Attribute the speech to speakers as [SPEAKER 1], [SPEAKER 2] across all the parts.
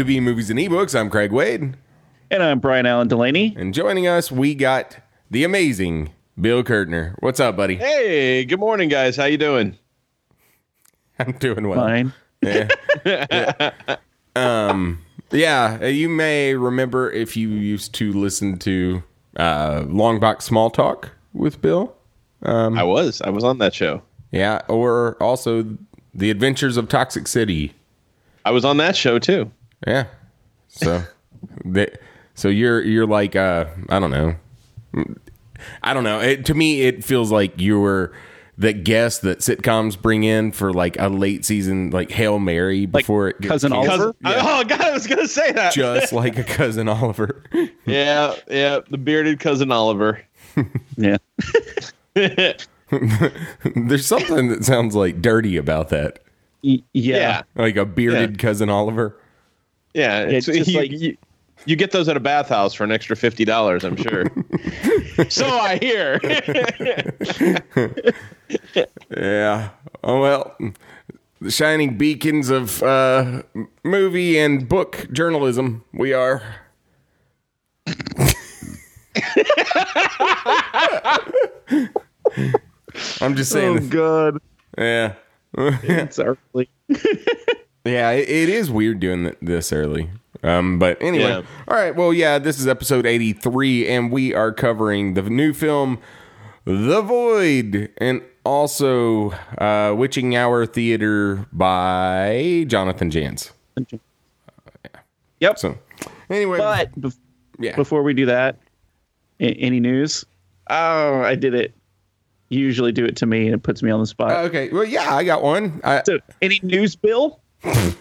[SPEAKER 1] To B Movies and Ebooks. I'm Craig Wade,
[SPEAKER 2] And I'm Brian Allen Delaney.
[SPEAKER 1] and joining us we got the amazing Bill Curtner. What's up, buddy?
[SPEAKER 3] Hey, good morning, guys. How you doing?
[SPEAKER 1] I'm doing well.
[SPEAKER 2] Fine.
[SPEAKER 1] Yeah. Yeah. Um, yeah, uh, you may remember if you used to listen to uh, Long Box Small Talk with Bill.
[SPEAKER 3] I was. I was on that show.
[SPEAKER 1] Yeah, or also The Adventures of Toxic City.
[SPEAKER 3] I was on that show too.
[SPEAKER 1] Yeah. So, the, so you're you're like uh, I don't know. I don't know. It, to me, it feels like you were the guest that sitcoms bring in for like a late season like Hail Mary before it gets
[SPEAKER 2] Cousin
[SPEAKER 1] canceled.
[SPEAKER 2] Oliver?
[SPEAKER 3] Cousin, Oh God, I was gonna say that.
[SPEAKER 1] just like a cousin Oliver.
[SPEAKER 3] yeah, yeah, the bearded cousin Oliver.
[SPEAKER 2] Yeah.
[SPEAKER 1] There's something that sounds like dirty about that,
[SPEAKER 2] Y-
[SPEAKER 3] Yeah,
[SPEAKER 2] yeah.
[SPEAKER 1] like a bearded cousin Oliver.
[SPEAKER 3] Yeah. It's,
[SPEAKER 2] It's just
[SPEAKER 3] you,
[SPEAKER 2] like-
[SPEAKER 3] you, you get those at a bathhouse for an extra fifty dollars, I'm sure. so I hear.
[SPEAKER 1] Yeah. Oh well. The shining beacons of uh, movie and book journalism. We are. I'm just saying.
[SPEAKER 2] Oh, God.
[SPEAKER 1] yeah.
[SPEAKER 2] It's early.
[SPEAKER 1] Yeah, it, it is weird doing this early. Um, but anyway,
[SPEAKER 3] Yeah.
[SPEAKER 1] all right. Well, yeah, this is episode eighty-three, and we are covering the new film, The Void, and also uh, Witching Hour Theater by Jonathan Janz.
[SPEAKER 2] Yep.
[SPEAKER 1] So, anyway,
[SPEAKER 2] But bef-
[SPEAKER 1] yeah,
[SPEAKER 2] before we do that, a- any news? Oh, I did it. You usually do it to me and it puts me on the spot.
[SPEAKER 1] okay. Well, yeah, I got one. I,
[SPEAKER 2] so, any news, Bill?
[SPEAKER 1] Um,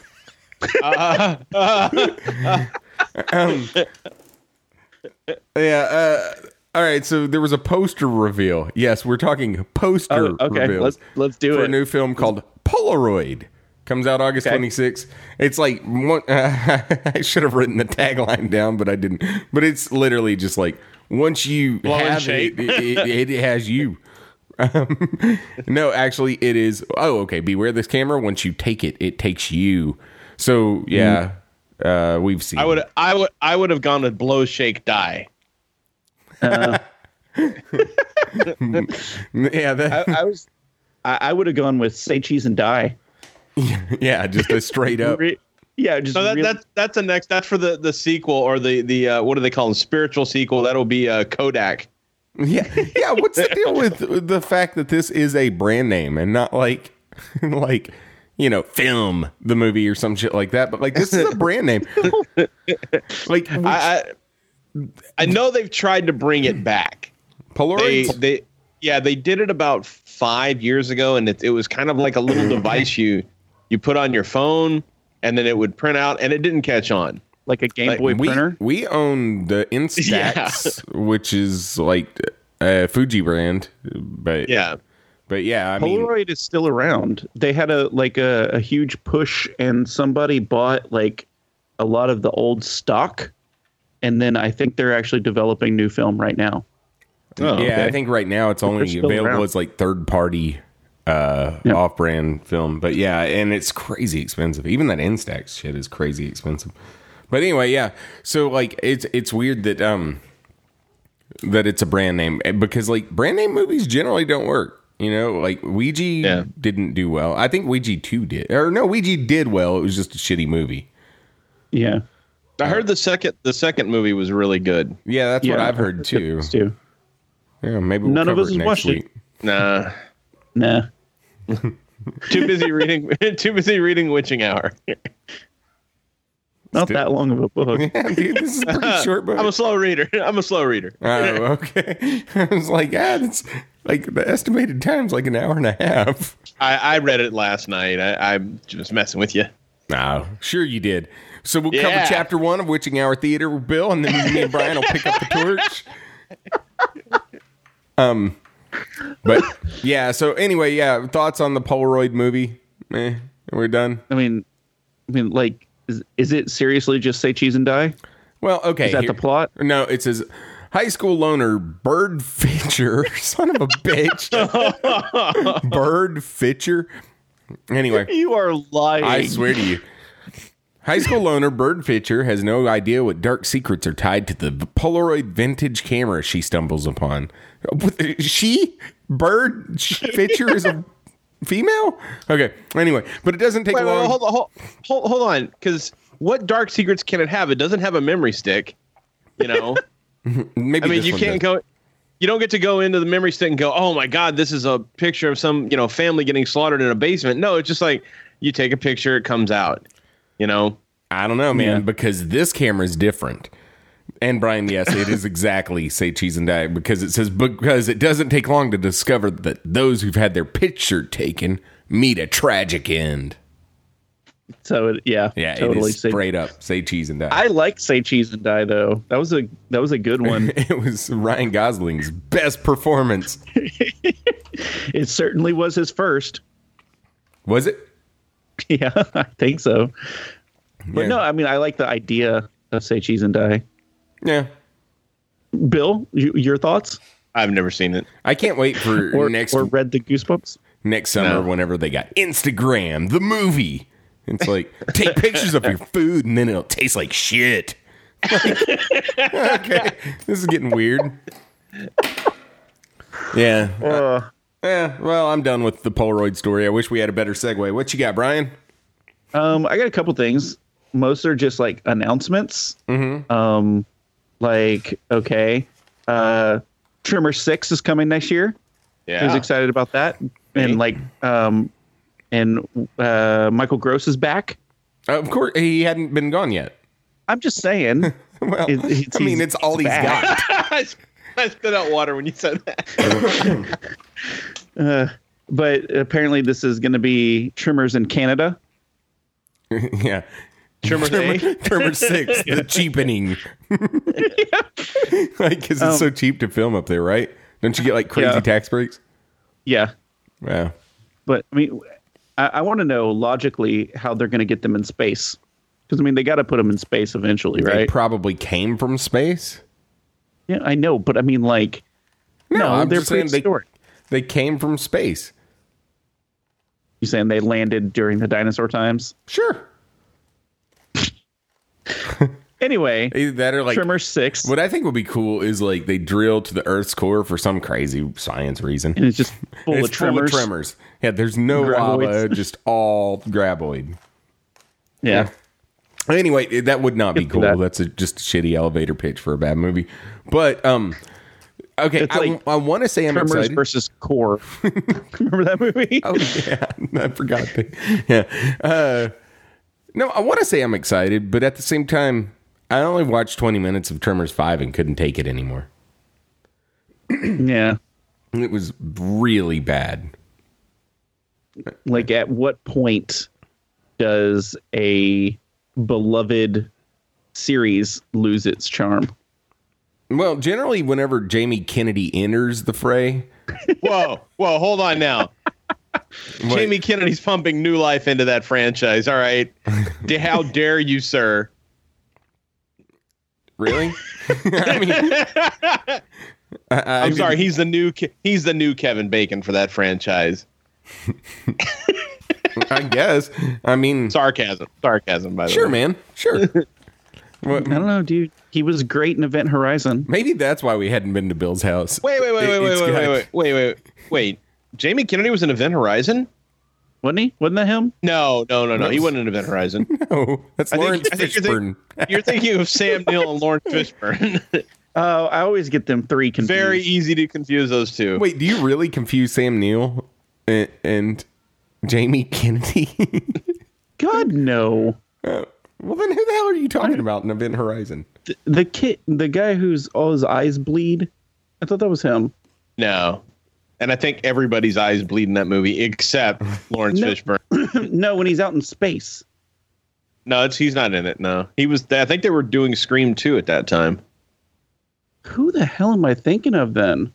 [SPEAKER 1] yeah. Uh, all right. So there was a poster reveal. Yes, we're talking poster
[SPEAKER 2] Oh, okay.
[SPEAKER 1] reveal.
[SPEAKER 2] Let's let's do
[SPEAKER 1] for
[SPEAKER 2] it.
[SPEAKER 1] a new film called Polaroid. Comes out August
[SPEAKER 2] Okay.
[SPEAKER 1] 26th. It's like one, I should have written the tagline down, but I didn't. But it's literally just like once you
[SPEAKER 3] Blow
[SPEAKER 1] have
[SPEAKER 3] shake.
[SPEAKER 1] it, it, it has you. Um, no, actually, it is. Oh, okay. Beware this camera. Once you take it, it takes you. So yeah, uh, we've seen.
[SPEAKER 3] I would, I would, I would have gone with blow, shake, die.
[SPEAKER 1] Yeah, that,
[SPEAKER 2] I, I was. I, I would have gone with say cheese and die.
[SPEAKER 1] yeah, just a straight up.
[SPEAKER 2] Re- yeah, just
[SPEAKER 3] So that,
[SPEAKER 2] really-
[SPEAKER 3] that's that's the next. That's for the the sequel or the the uh, what do they call them? Spiritual sequel. That'll be uh, Kodak.
[SPEAKER 1] Yeah, yeah. What's the deal with the fact that this is a brand name and not like, like, you know, film the movie or some shit like that? But like, this is a brand name. Like
[SPEAKER 3] I, I I know they've tried to bring it back. They they yeah they did it about five years ago, and it it was kind of like a little device you you put on your phone, and then it would print out, and it didn't catch on.
[SPEAKER 2] Like a Game
[SPEAKER 3] like,
[SPEAKER 2] Boy
[SPEAKER 1] we
[SPEAKER 2] printer.
[SPEAKER 1] we own the Instax, which is like a Fuji brand, but
[SPEAKER 3] Yeah,
[SPEAKER 1] but yeah, I mean,
[SPEAKER 2] Polaroid is still around. They had a like a, a huge push, and somebody bought like a lot of the old stock, and then I think they're actually developing new film right now.
[SPEAKER 3] Oh,
[SPEAKER 1] yeah,
[SPEAKER 2] okay.
[SPEAKER 1] I think right now it's only available
[SPEAKER 2] around.
[SPEAKER 1] as like third party uh
[SPEAKER 2] Yeah.
[SPEAKER 1] off-brand film but yeah and it's crazy expensive even that instax shit is crazy expensive but anyway yeah so like it's it's weird that um that it's a brand name eh, because like brand name movies generally don't work you know like ouija
[SPEAKER 3] Yeah.
[SPEAKER 1] didn't do well i think ouija 2 did or no ouija did well it was just a shitty movie
[SPEAKER 2] Yeah,
[SPEAKER 3] I heard the second the second movie was really good.
[SPEAKER 1] yeah that's what i've heard too
[SPEAKER 2] too.
[SPEAKER 1] yeah maybe we'll
[SPEAKER 2] None of us
[SPEAKER 1] it
[SPEAKER 2] has
[SPEAKER 1] next
[SPEAKER 2] watched it.
[SPEAKER 1] week
[SPEAKER 3] Nah,
[SPEAKER 2] Nah,
[SPEAKER 3] too busy reading. too busy reading Witching Hour.
[SPEAKER 2] Not that long of a book.
[SPEAKER 1] Yeah, dude, this is a pretty short book.
[SPEAKER 3] I'm a slow reader. I'm a slow reader.
[SPEAKER 1] Oh, okay. I was like, ah, it's like the estimated time's like an hour and a half.
[SPEAKER 3] I, I read it last night. I, I'm just messing with you.
[SPEAKER 1] No, sure you did. So we'll cover chapter one of Witching Hour Theater with Bill, and then me and Brian will pick up the torch. Um, but yeah. So anyway, yeah. Thoughts on the Polaroid movie? Eh, we're done.
[SPEAKER 2] I mean, I mean, like, is, is it seriously just say cheese and die?
[SPEAKER 1] Well, okay.
[SPEAKER 2] Is that
[SPEAKER 1] here-
[SPEAKER 2] the plot?
[SPEAKER 1] No, it says high school loner Bird Fitcher, son of a bitch. Bird Fitcher. Anyway,
[SPEAKER 2] You are lying.
[SPEAKER 1] I swear to you. High school loner Bird Fitcher has no idea what dark secrets are tied to the Polaroid vintage camera she stumbles upon. She? Bird Fitcher is a female? Okay. Anyway, but it doesn't take
[SPEAKER 3] Wait, wait,
[SPEAKER 1] long.
[SPEAKER 3] wait, hold on, hold, hold, hold on. Because what dark secrets can it have? It doesn't have a memory stick. You know,
[SPEAKER 1] Maybe
[SPEAKER 3] I mean, you can't
[SPEAKER 1] does.
[SPEAKER 3] go. You don't get to go into the memory stick and go, "Oh my God, this is a picture of some you know family getting slaughtered in a basement." No, it's just like you take a picture, it comes out. You know,
[SPEAKER 1] I don't know, man,
[SPEAKER 2] Yeah.
[SPEAKER 1] because this camera is different. And Brian, yes, it is exactly say cheese and die because it says because it doesn't take long to discover that those who've had their picture taken meet a tragic end.
[SPEAKER 2] So it, yeah,
[SPEAKER 1] Yeah,
[SPEAKER 2] totally.
[SPEAKER 1] it is
[SPEAKER 2] Say-
[SPEAKER 1] straight up say cheese and die.
[SPEAKER 2] I like say cheese and die though. That was a that was a good one.
[SPEAKER 1] it was Ryan Gosling's best performance.
[SPEAKER 2] it certainly was his first.
[SPEAKER 1] Was it?
[SPEAKER 2] Yeah, I think so. But
[SPEAKER 1] Yeah.
[SPEAKER 2] no, I mean, I like the idea of say cheese and die.
[SPEAKER 1] Yeah.
[SPEAKER 2] Bill, you, your thoughts?
[SPEAKER 3] I've never seen it.
[SPEAKER 1] I can't wait for
[SPEAKER 2] Or
[SPEAKER 1] next
[SPEAKER 2] or read the goosebumps?
[SPEAKER 1] next summer
[SPEAKER 3] No.
[SPEAKER 1] whenever they got Instagram, the movie. It's like take pictures of your food and then it'll taste like shit. Like, okay, this is getting weird. Yeah.
[SPEAKER 2] Uh,
[SPEAKER 1] Yeah. Well, I'm done with the Polaroid story. I wish we had a better segue. What you got, Brian?
[SPEAKER 2] Um, I got a couple things. Most are just like announcements. Mm-hmm. Um, like okay, uh, Tremors Six is coming next year. I was excited about that,
[SPEAKER 3] Okay.
[SPEAKER 2] and like, um, and uh, Michael Gross is back.
[SPEAKER 1] Uh, of course, he hadn't been gone yet.
[SPEAKER 2] I'm just saying.
[SPEAKER 1] Well,
[SPEAKER 2] It- it's-
[SPEAKER 1] I mean, it's all
[SPEAKER 2] he's
[SPEAKER 1] he's
[SPEAKER 2] back.
[SPEAKER 1] got.
[SPEAKER 3] I I spit out water when you said that.
[SPEAKER 2] but apparently, this is going to be Tremors in Canada.
[SPEAKER 1] yeah.
[SPEAKER 3] Tremors
[SPEAKER 1] Tremors, Tremors six, the cheapening. like, because it's so cheap to film up there, right? Don't you get like crazy
[SPEAKER 2] Yeah.
[SPEAKER 1] tax breaks?
[SPEAKER 2] Yeah,
[SPEAKER 1] Wow.
[SPEAKER 2] but I mean, I, I want to know logically how they're going to get them in space. Because I mean, they got to put them in space eventually, right?
[SPEAKER 1] They
[SPEAKER 2] right?
[SPEAKER 1] probably came from space.
[SPEAKER 2] yeah, I know, but I mean, like, no,
[SPEAKER 1] I'm
[SPEAKER 2] they're
[SPEAKER 1] just saying they, they came from space.
[SPEAKER 2] You saying they landed during the dinosaur times?
[SPEAKER 1] Sure.
[SPEAKER 2] Anyway,
[SPEAKER 1] Either that or like
[SPEAKER 2] Tremors Six,
[SPEAKER 1] what I think would be cool is like they drill to the Earth's core for some crazy science reason.
[SPEAKER 2] and it's just full
[SPEAKER 1] it's
[SPEAKER 2] of tremors.
[SPEAKER 1] full of tremors. Yeah, there's no lava, just all graboid.
[SPEAKER 2] Yeah.
[SPEAKER 1] Anyway, that would not be cool.
[SPEAKER 2] that.
[SPEAKER 1] That's a, just a shitty elevator pitch for a bad movie. But um, okay,
[SPEAKER 2] It's
[SPEAKER 1] I,
[SPEAKER 2] like
[SPEAKER 1] I want to say I'm
[SPEAKER 2] Tremors
[SPEAKER 1] excited.
[SPEAKER 2] versus Core. Remember that movie?
[SPEAKER 1] Oh yeah, I forgot. Yeah. Uh, no, I want to say I'm excited, but at the same time, I only watched 20 minutes of Tremors Five and couldn't take it anymore.
[SPEAKER 2] Yeah.
[SPEAKER 1] It was really bad.
[SPEAKER 2] Like, at what point does a beloved series lose its charm?
[SPEAKER 1] Well, generally, whenever Jamie Kennedy enters the fray,
[SPEAKER 3] Whoa, whoa, hold on now. Jamie Kennedy's pumping new life into that franchise. All right, D- how dare you, sir?
[SPEAKER 1] Really? I mean, I, I
[SPEAKER 3] I'm
[SPEAKER 1] mean,
[SPEAKER 3] sorry. He's the new. He's the new Kevin Bacon for that franchise.
[SPEAKER 1] I guess. I mean,
[SPEAKER 3] Sarcasm. Sarcasm. By the
[SPEAKER 1] sure,
[SPEAKER 3] way.
[SPEAKER 1] Sure, man, sure. Well,
[SPEAKER 2] I don't know, dude. He was great in Event Horizon.
[SPEAKER 1] maybe that's why we hadn't been to Bill's house.
[SPEAKER 3] Wait, wait, wait,
[SPEAKER 1] It-
[SPEAKER 3] wait, wait, wait, wait, wait, wait, wait, wait. Jamie Kennedy was in Event Horizon.
[SPEAKER 2] Wasn't he? Wasn't that him?
[SPEAKER 3] No, no, no, no. He wasn't in Event Horizon.
[SPEAKER 1] No, that's
[SPEAKER 3] I think-
[SPEAKER 1] Lawrence
[SPEAKER 3] I think you're
[SPEAKER 1] Fishburne.
[SPEAKER 3] You're thinking of Sam Neill and Lawrence Fishburne.
[SPEAKER 2] Oh, I always get them three confused.
[SPEAKER 3] Very easy to confuse those two.
[SPEAKER 1] Wait, do you really confuse Sam Neill and, and Jamie Kennedy?
[SPEAKER 2] God, no.
[SPEAKER 1] Uh, well, then who the hell are you talking about in Event Horizon?
[SPEAKER 2] The, the kid, the guy who's all his eyes bleed. I thought that was him.
[SPEAKER 3] No. And I think everybody's eyes bleed in that movie except Lawrence
[SPEAKER 2] No.
[SPEAKER 3] Fishburne.
[SPEAKER 2] no, when he's out in space.
[SPEAKER 3] No, it's he's not in it. No, he was. I think they were doing Scream 2 at that time.
[SPEAKER 2] Who the hell am I thinking of then?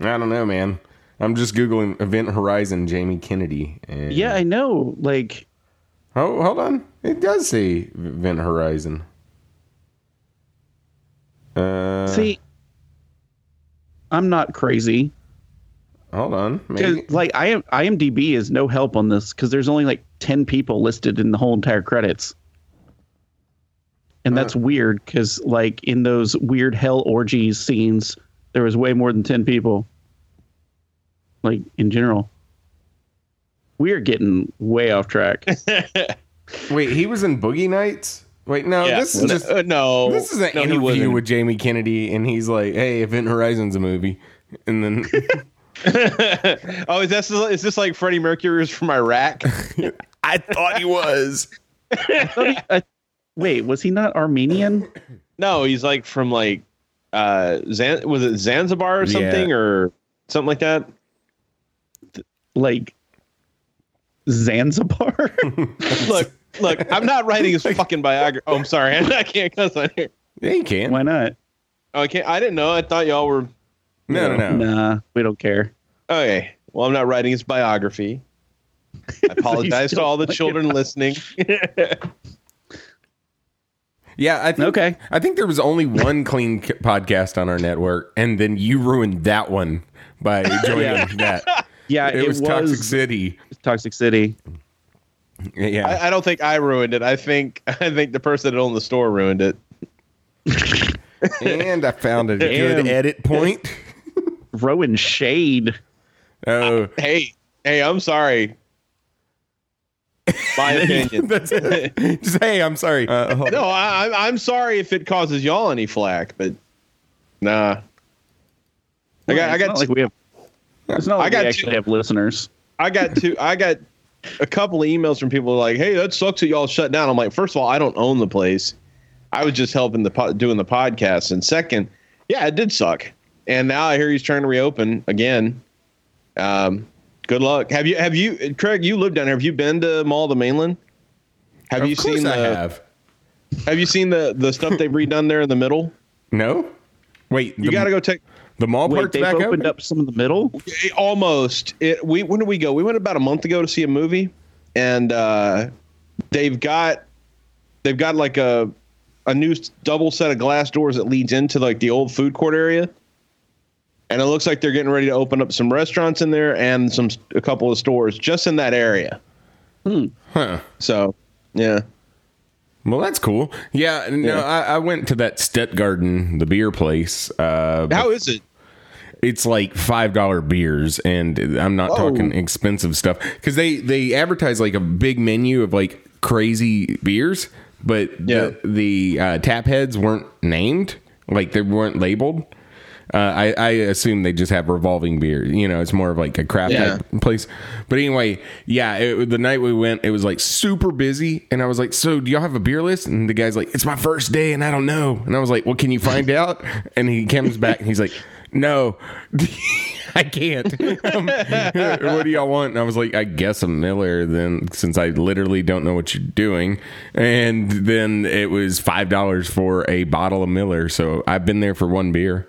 [SPEAKER 1] I don't know, man. I'm just googling Event Horizon Jamie Kennedy. And
[SPEAKER 2] Yeah, I know. Like,
[SPEAKER 1] Oh, hold on. It does say Event Horizon. Uh,
[SPEAKER 2] see, I'm not crazy.
[SPEAKER 1] hold on. Maybe.
[SPEAKER 2] like I am IMDb is no help on this because there's only like ten people listed in the whole entire credits, and that's weird because like in those weird hell orgies scenes, there was way more than ten people. Like in general, we are getting way off track.
[SPEAKER 1] Wait, he was in Boogie Nights. Wait, no,
[SPEAKER 3] yeah,
[SPEAKER 1] this is
[SPEAKER 3] no,
[SPEAKER 1] just
[SPEAKER 3] uh, no.
[SPEAKER 1] this is an
[SPEAKER 3] no, he
[SPEAKER 1] interview
[SPEAKER 3] wasn't.
[SPEAKER 1] with Jamie Kennedy, and he's like, "Hey, Event Horizon's a movie," and then
[SPEAKER 3] oh, is this is this like Freddie Mercury was from Iraq?
[SPEAKER 1] I thought he was.
[SPEAKER 2] Uh, wait, was he not Armenian?
[SPEAKER 3] no, he's like from like uh Zan- was it Zanzibar or
[SPEAKER 1] Yeah.
[SPEAKER 3] something or something like that?
[SPEAKER 2] Like Zanzibar?
[SPEAKER 3] look, look, I'm not writing his fucking biography. Oh, I'm sorry, I can't cuss on here.
[SPEAKER 1] Yeah, he can.
[SPEAKER 2] Why not?
[SPEAKER 3] Oh, I can't. I didn't know. I thought y'all were
[SPEAKER 1] No, no, no.
[SPEAKER 2] Nah, we don't care.
[SPEAKER 3] okay. Well, I'm not writing his biography. I apologize to all the
[SPEAKER 2] looking
[SPEAKER 3] children listening.
[SPEAKER 1] Yeah, I think,
[SPEAKER 2] Okay.
[SPEAKER 1] I think there was only one clean podcast on our network, and then you ruined that one by joining
[SPEAKER 2] Yeah.
[SPEAKER 1] that.
[SPEAKER 2] Yeah,
[SPEAKER 1] It, was, Toxic City.
[SPEAKER 2] Toxic City.
[SPEAKER 1] Yeah,
[SPEAKER 3] I, I don't think I ruined it. I think I think the person that owned the store ruined it.
[SPEAKER 1] and I found a good edit point.
[SPEAKER 2] Rowan Shade.
[SPEAKER 1] Oh,
[SPEAKER 3] Hey, hey, I'm sorry. My opinion.
[SPEAKER 1] that's it. Just hey, I'm sorry. Uh,
[SPEAKER 3] No, I, I'm- I'm sorry if it causes y'all any flack, but nah. I got, I got,
[SPEAKER 2] not like we have. It's not like
[SPEAKER 3] I got
[SPEAKER 2] we
[SPEAKER 3] two-
[SPEAKER 2] actually have listeners.
[SPEAKER 3] I got two, I got a couple of emails from people like, "Hey, that sucks that y'all shut down." I'm like, first of all, I don't own the place. I was just helping the po- doing the podcast, and second, yeah, it did suck. And now I hear he's trying to reopen again. Um, good luck. Have you, have you, Craig? You live down there. Have you been to Mall of the Mainland? Have
[SPEAKER 1] of
[SPEAKER 3] you seen the?
[SPEAKER 1] I have.
[SPEAKER 3] Have you seen the the stuff they've redone there in the middle?
[SPEAKER 1] No, wait.
[SPEAKER 3] You
[SPEAKER 1] the,
[SPEAKER 3] got to go take
[SPEAKER 1] the mall
[SPEAKER 2] Wait,
[SPEAKER 1] park's
[SPEAKER 2] they've
[SPEAKER 1] back
[SPEAKER 2] opened
[SPEAKER 1] open?
[SPEAKER 2] up some in the middle.
[SPEAKER 3] almost. It, we when did we go? We went about a month ago to see a movie, and uh, they've got they've got like a a new double set of glass doors that leads into like the old food court area. And it looks like they're getting ready to open up some restaurants in there and some a couple of stores just in that area. Hmm.
[SPEAKER 1] Huh.
[SPEAKER 3] So, yeah.
[SPEAKER 1] Well, that's cool. Yeah, no,
[SPEAKER 3] Yeah.
[SPEAKER 1] I, I went to that Stuttgarten, the beer place. Uh,
[SPEAKER 3] How is it?
[SPEAKER 1] It's like five dollar beers, and I'm not
[SPEAKER 3] Whoa.
[SPEAKER 1] talking expensive stuff because they they advertise like a big menu of like crazy beers, but
[SPEAKER 3] Yeah.
[SPEAKER 1] the, the uh, tap heads weren't named, like they weren't labeled. Uh, I, I assume they just have revolving beer. You know, it's more of like a craft
[SPEAKER 3] Yeah.
[SPEAKER 1] place. But anyway, yeah, it, the night we went, it was like super busy, and I was like, "So, do y'all have a beer list?" And the guy's like, "It's my first day, and I don't know." And I was like, "Well, can you find out?" And he comes back, and he's like, "No, I can't. Um, what do y'all want?" And I was like, "I guess a Miller." Then, since I literally don't know what you're doing, and then it was five dollars for a bottle of Miller. So I've been there for one beer.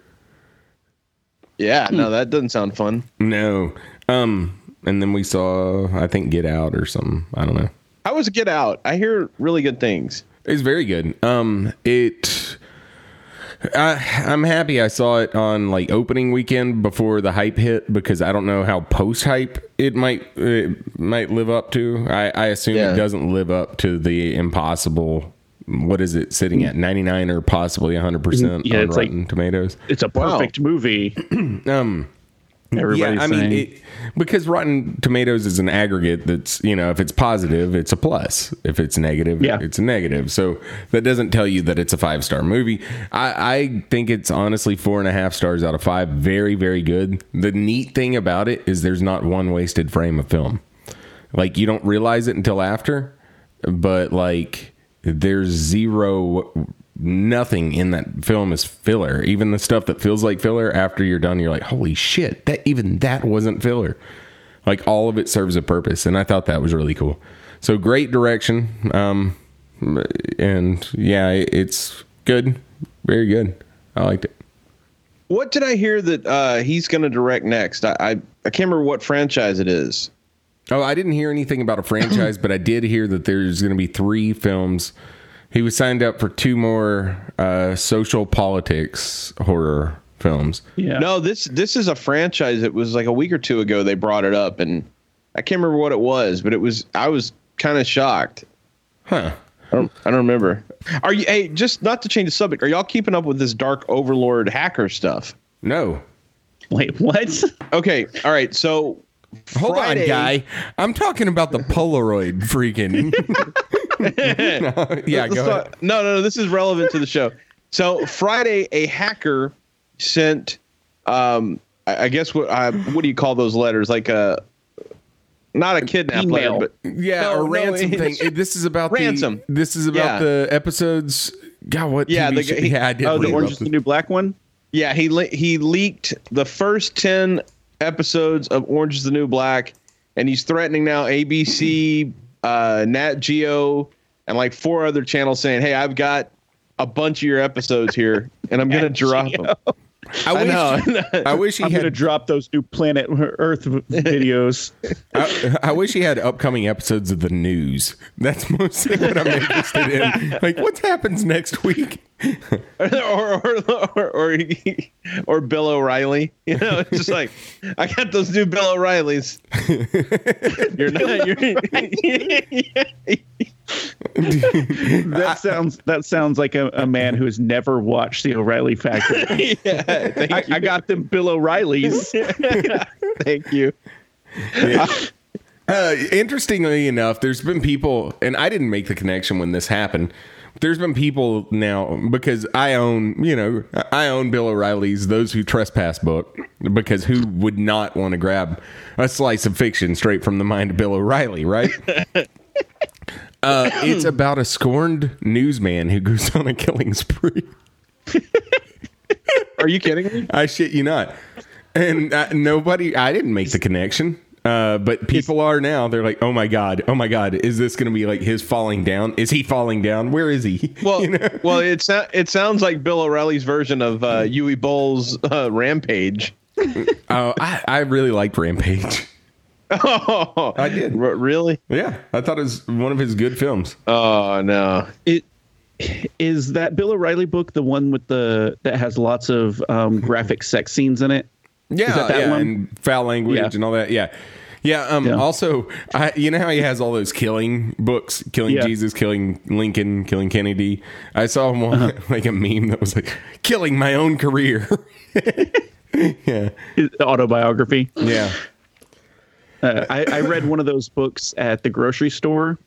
[SPEAKER 3] Yeah, no, that doesn't sound fun.
[SPEAKER 1] No. Um, and then we saw, I think, Get Out or something. I don't know.
[SPEAKER 3] How was Get Out? I hear really good things.
[SPEAKER 1] It's very good. Um, it. I, I'm happy I saw it on like opening weekend before the hype hit because I don't know how post hype it might it might live up to. I, I assume
[SPEAKER 3] Yeah.
[SPEAKER 1] it doesn't live up to the impossible. What is it sitting at 99 or possibly 100 percent
[SPEAKER 2] Yeah,
[SPEAKER 1] on
[SPEAKER 2] it's like-
[SPEAKER 1] Tomatoes?
[SPEAKER 2] It's a
[SPEAKER 3] Wow.
[SPEAKER 2] perfect movie.
[SPEAKER 1] Um,
[SPEAKER 2] Everybody's
[SPEAKER 1] yeah, I mean, it, because Rotten Tomatoes is an aggregate that's, you know, if it's positive, it's a plus. If it's negative,
[SPEAKER 2] Yeah.
[SPEAKER 1] it's a negative. So that doesn't tell you that it's a five star movie. I, I think it's honestly four and a half stars out of five. Very, very good. The neat thing about it is there's not one wasted frame of film. Like, you don't realize it until after. but like there's zero nothing in that film is filler. Even the stuff that feels like filler after you're done, you're like, holy shit, that even that wasn't filler. Like all of it serves a purpose, and I thought that was really cool. So great direction, um, and yeah, it's good, very good. I liked it.
[SPEAKER 3] What did I hear that uh, he's going to direct next? I, I I can't remember what franchise it is.
[SPEAKER 1] Oh, I didn't hear anything about a franchise, but I did hear that there's going to be three films. He was signed up for two more uh, social politics horror films.
[SPEAKER 2] Yeah.
[SPEAKER 3] No, this this is a franchise. It was like a week or two ago they brought it up, and I can't remember what it was, but it was I was kind of shocked.
[SPEAKER 1] Huh.
[SPEAKER 3] I don't, I don't remember. Are you? Hey, just not to change the subject. Are y'all keeping up with this Dark Overlord hacker stuff?
[SPEAKER 1] No.
[SPEAKER 2] Wait, what?
[SPEAKER 3] Okay, all right. So
[SPEAKER 1] Hold
[SPEAKER 3] Friday-
[SPEAKER 1] on, guy. I'm talking about the Polaroid freaking. No, yeah, go
[SPEAKER 3] talk-
[SPEAKER 1] ahead.
[SPEAKER 3] No, no, no. This is relevant to the show. So Friday, a hacker sent, um, I, I guess what I, what do you call those letters? Like a not a kidnap
[SPEAKER 2] Email.
[SPEAKER 3] letter, but
[SPEAKER 1] Yeah,
[SPEAKER 3] No,
[SPEAKER 1] a
[SPEAKER 3] no,
[SPEAKER 1] ransom thing.
[SPEAKER 3] it's-
[SPEAKER 1] This is about
[SPEAKER 3] Ransom.
[SPEAKER 1] The, this is about
[SPEAKER 3] Yeah.
[SPEAKER 1] the episodes. God, what?
[SPEAKER 3] Yeah,
[SPEAKER 1] TV
[SPEAKER 3] the-
[SPEAKER 1] show-
[SPEAKER 3] he-
[SPEAKER 1] yeah, I did.
[SPEAKER 2] Oh, the Orange is the. New Black one?
[SPEAKER 3] yeah, he le- he leaked the first ten episodes of Orange is the New Black, and he's threatening now ABC, uh, Nat Geo, and like four other channels saying, "Hey, I've got a bunch of your episodes here, and I'm gonna drop them."
[SPEAKER 1] I
[SPEAKER 3] I
[SPEAKER 1] wish.
[SPEAKER 3] know.
[SPEAKER 1] I wish he
[SPEAKER 2] I'm going to
[SPEAKER 1] had.
[SPEAKER 2] drop those new Planet Earth videos.
[SPEAKER 1] I, I wish he had upcoming episodes of the news. That's mostly what I'm interested in. Like, what happens next week?
[SPEAKER 3] or or or or, or Bill O'Reilly. You know, it's just like I got those new Bill O'Reillys. You're not. You're,
[SPEAKER 2] That sounds that sounds like a, a man who has never watched the O'Reilly Factory.
[SPEAKER 3] yeah, thank
[SPEAKER 2] I,
[SPEAKER 3] you.
[SPEAKER 2] I got them Bill O'Reillys.
[SPEAKER 3] thank you.
[SPEAKER 1] Uh, interestingly enough, there's been people, and I didn't make the connection when this happened. There's been people now because I own, you know, I own Bill O'Reilly's "Those Who Trespass" book because who would not want to grab a slice of fiction straight from the mind of Bill O'Reilly, right? uh, it's about a scorned newsman who goes on a killing spree.
[SPEAKER 3] Are you kidding me?
[SPEAKER 1] I shit you not. And uh, nobody, I didn't make the connection. Uh, but people are now. They're like, oh my god, oh my god, is this going to be like his falling down? Is he falling down? Where is he?
[SPEAKER 3] Well,
[SPEAKER 1] You know?
[SPEAKER 3] well, it sou- it sounds like Bill O'Reilly's version of uh, Uwe Boll's uh, Rampage.
[SPEAKER 1] Oh, I, I really liked Rampage.
[SPEAKER 3] Oh,
[SPEAKER 1] I did.
[SPEAKER 3] R- really?
[SPEAKER 1] Yeah, I thought it was one of his good films.
[SPEAKER 3] Oh no.
[SPEAKER 2] it is that Bill O'Reilly book the one with the that has lots of um, graphic sex scenes in it.
[SPEAKER 1] Yeah,
[SPEAKER 2] that that
[SPEAKER 1] yeah,
[SPEAKER 2] one?
[SPEAKER 1] and foul language
[SPEAKER 2] Yeah.
[SPEAKER 1] and all that. Yeah, yeah. Um,
[SPEAKER 2] Yeah.
[SPEAKER 1] Also, I, you know how he has all those killing books, killing
[SPEAKER 2] Yeah.
[SPEAKER 1] Jesus, killing Lincoln, killing Kennedy. I saw one
[SPEAKER 2] Uh-huh.
[SPEAKER 1] like a meme that was like, "Killing my own career." yeah,
[SPEAKER 2] autobiography.
[SPEAKER 1] yeah.
[SPEAKER 2] Uh, I, I read one of those books at the grocery store.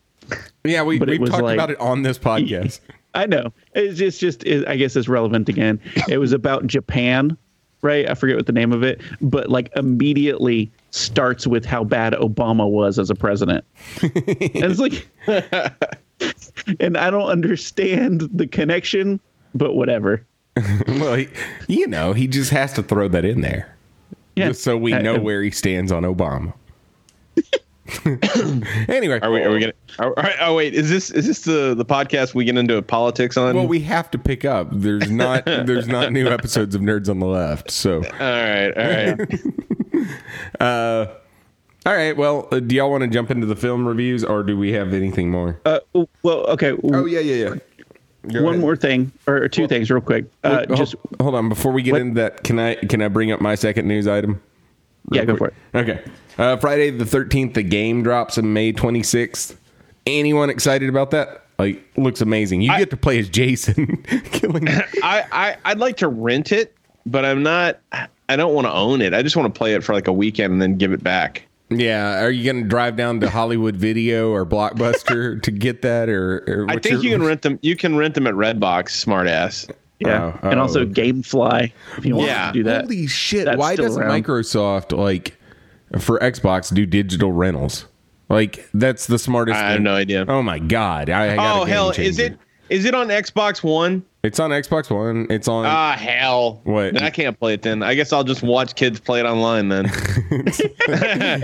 [SPEAKER 1] Yeah, we, we've talked
[SPEAKER 2] like-
[SPEAKER 1] about it on this podcast.
[SPEAKER 2] I know. It's just, just it, I guess it's relevant again. It was about Japan, right? I forget what the name of it, but like immediately starts with how bad Obama was as a president. and it's like, and I don't understand the connection, but whatever.
[SPEAKER 1] well, he, you know, he just has to throw that in there.
[SPEAKER 2] Yeah.
[SPEAKER 1] Just so we
[SPEAKER 2] Uh,
[SPEAKER 1] know where he stands on Obama. anyway,
[SPEAKER 3] Are we? Are we gonna? Are, are- oh wait, is this is this the the podcast we get into politics on?
[SPEAKER 1] Well, we have to pick up. There's not there's not new episodes of Nerds on the Left. So,
[SPEAKER 3] all right, all right.
[SPEAKER 1] all right. Well, uh, do y'all want to jump into the film reviews, or do we have anything more?
[SPEAKER 2] Uh, well, okay.
[SPEAKER 1] oh yeah, yeah, yeah. Go
[SPEAKER 2] one
[SPEAKER 1] ahead.
[SPEAKER 2] more thing, or two things, real quick. Uh,
[SPEAKER 1] Hold-
[SPEAKER 2] just
[SPEAKER 1] hold on before we get
[SPEAKER 2] What?
[SPEAKER 1] into that. Can I can I bring up my second news item?
[SPEAKER 2] Yeah, go for it.
[SPEAKER 1] Okay. Uh, Friday the 13th, the game drops on May 26th. Anyone excited about that? Like, looks amazing. You get to play as Jason killing.
[SPEAKER 3] I, I I'd like to rent it, but I'm not. I don't want to own it. I just want to play it for like a weekend and then give it back.
[SPEAKER 1] yeah. Are you going to drive down to Hollywood Video or Blockbuster to get that? Or, or
[SPEAKER 3] I think
[SPEAKER 1] your-
[SPEAKER 3] you can rent them. You can rent them at Redbox. Smartass.
[SPEAKER 2] Yeah,
[SPEAKER 1] Oh,
[SPEAKER 2] and
[SPEAKER 1] oh.
[SPEAKER 2] also GameFly if you want
[SPEAKER 3] Yeah.
[SPEAKER 2] to do that.
[SPEAKER 1] Holy shit.
[SPEAKER 2] That's
[SPEAKER 1] Why doesn't
[SPEAKER 2] around.
[SPEAKER 1] Microsoft, like, for Xbox, do digital rentals? Like that's the smartest. Thing.
[SPEAKER 3] I have
[SPEAKER 1] thing.
[SPEAKER 3] no idea.
[SPEAKER 1] Oh my god! I, I got
[SPEAKER 3] Oh
[SPEAKER 1] a game
[SPEAKER 3] hell, is it is it on Xbox One?
[SPEAKER 1] It's on Xbox One. It's on.
[SPEAKER 3] Ah hell.
[SPEAKER 1] What?
[SPEAKER 3] Then I can't play it then. I guess I'll just watch kids play it online then.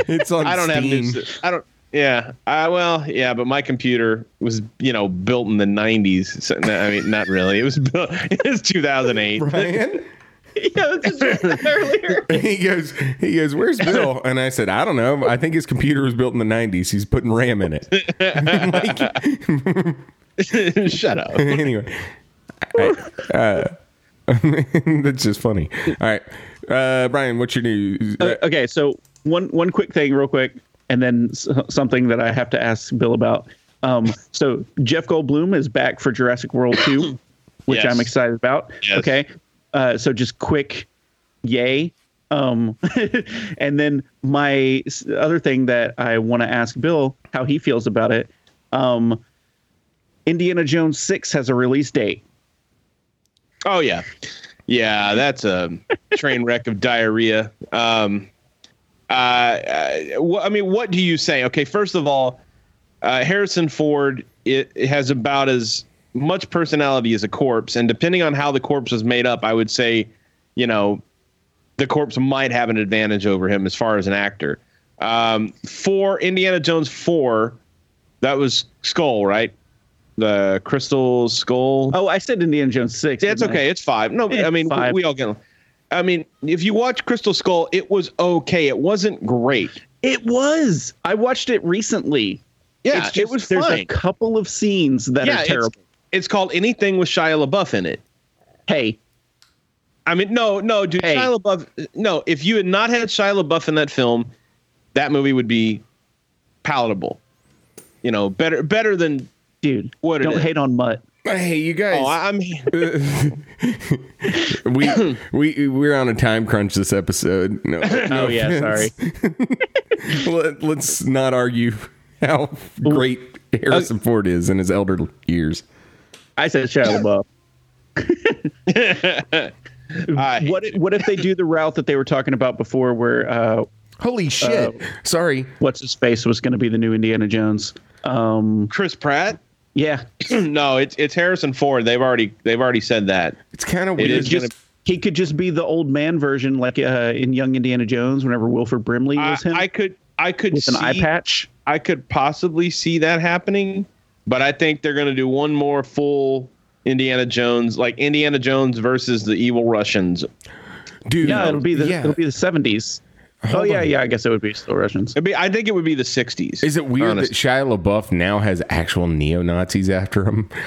[SPEAKER 1] it's on.
[SPEAKER 3] I don't have
[SPEAKER 1] Steam.
[SPEAKER 3] new. I don't. Yeah. I well, yeah, but my computer was you know built in the '90s. So, no, I mean, not really. It was built. It was 2008.
[SPEAKER 1] Brian.
[SPEAKER 2] yeah, that's just earlier.
[SPEAKER 1] he goes. He goes. Where's Bill? And I said, I don't know. I think his computer was built in the '90s. He's putting RAM in it.
[SPEAKER 3] Shut up.
[SPEAKER 1] anyway, I- uh, that's just funny. All right, uh, Brian, what's your news?
[SPEAKER 2] Uh, okay, so one one quick thing, real quick, and then s- something that I have to ask Bill about. Um, so Jeff Goldblum is back for Jurassic World Two, which
[SPEAKER 3] Yes.
[SPEAKER 2] I'm excited about.
[SPEAKER 3] Yes.
[SPEAKER 2] Okay, uh, so just quick, yay. Um, and then my other thing that I want to ask Bill how he feels about it. Um, Indiana Jones Six has a release date.
[SPEAKER 3] Oh yeah, yeah. That's a train wreck of diarrhea. Um, wh- I mean, what do you say? Okay, first of all, uh, Harrison Ford it, it has about as much personality as a corpse, and depending on how the corpse was made up, I would say, you know, the corpse might have an advantage over him as far as an actor. Um, for Indiana Jones four, that was Skull, right? The Crystal Skull.
[SPEAKER 2] Oh, I said Indiana Jones Six.
[SPEAKER 3] Yeah, it's
[SPEAKER 2] didn't I?
[SPEAKER 3] okay. It's five. No,
[SPEAKER 2] Eh,
[SPEAKER 3] I mean
[SPEAKER 2] five.
[SPEAKER 3] we all get. I mean, if you watch Crystal Skull, it was okay. It wasn't great.
[SPEAKER 2] It was. I watched it recently.
[SPEAKER 3] Yeah,
[SPEAKER 2] just-
[SPEAKER 3] it was
[SPEAKER 2] There's
[SPEAKER 3] fine.
[SPEAKER 2] a couple of scenes that
[SPEAKER 3] yeah,
[SPEAKER 2] are terrible.
[SPEAKER 3] it's called anything with Shia LaBeouf in it.
[SPEAKER 2] Hey,
[SPEAKER 3] I mean, no, no, dude.
[SPEAKER 2] Hey.
[SPEAKER 3] Shia LaBeouf. No, if you had not had Shia LaBeouf in that film, that movie would be palatable. You know, better, better than.
[SPEAKER 2] dude,
[SPEAKER 3] What
[SPEAKER 2] don't hate on Mutt.
[SPEAKER 1] Hey, you guys.
[SPEAKER 3] Oh, I, I mean,
[SPEAKER 1] we we we're on a time crunch this episode. No, no
[SPEAKER 2] Oh yeah, sorry.
[SPEAKER 1] Let, let's not argue how great Harrison Ford is in his elder years.
[SPEAKER 2] I said Shia LaBeouf.
[SPEAKER 3] I,
[SPEAKER 2] What if, what if they do the route that they were talking about before, where uh,
[SPEAKER 1] Holy shit! Sorry.
[SPEAKER 2] what's his face was going to be the new Indiana Jones? Um,
[SPEAKER 3] Chris Pratt.
[SPEAKER 2] Yeah,
[SPEAKER 3] no, it's it's Harrison Ford. They've already they've already said that.
[SPEAKER 1] It's kind of
[SPEAKER 3] It
[SPEAKER 1] weird.
[SPEAKER 3] is
[SPEAKER 2] just he could just be the old man version, like uh, in Young Indiana Jones, whenever Wilford Brimley
[SPEAKER 3] I,
[SPEAKER 2] was him
[SPEAKER 3] I could I could
[SPEAKER 2] with
[SPEAKER 3] see
[SPEAKER 2] an eye patch.
[SPEAKER 3] I could possibly see that happening, but I think they're going to do one more full Indiana Jones, like Indiana Jones versus the evil Russians.
[SPEAKER 1] Dude,
[SPEAKER 2] Yeah, it'll be the
[SPEAKER 1] yeah.
[SPEAKER 2] it'll be the seventies. Oh
[SPEAKER 1] Hold
[SPEAKER 2] yeah,
[SPEAKER 1] on.
[SPEAKER 2] yeah. I guess it would be still Russians.
[SPEAKER 3] It'd be, I think it would be the '60s.
[SPEAKER 1] Is it weird
[SPEAKER 3] honest.
[SPEAKER 1] that Shia LaBeouf now has actual neo Nazis after him?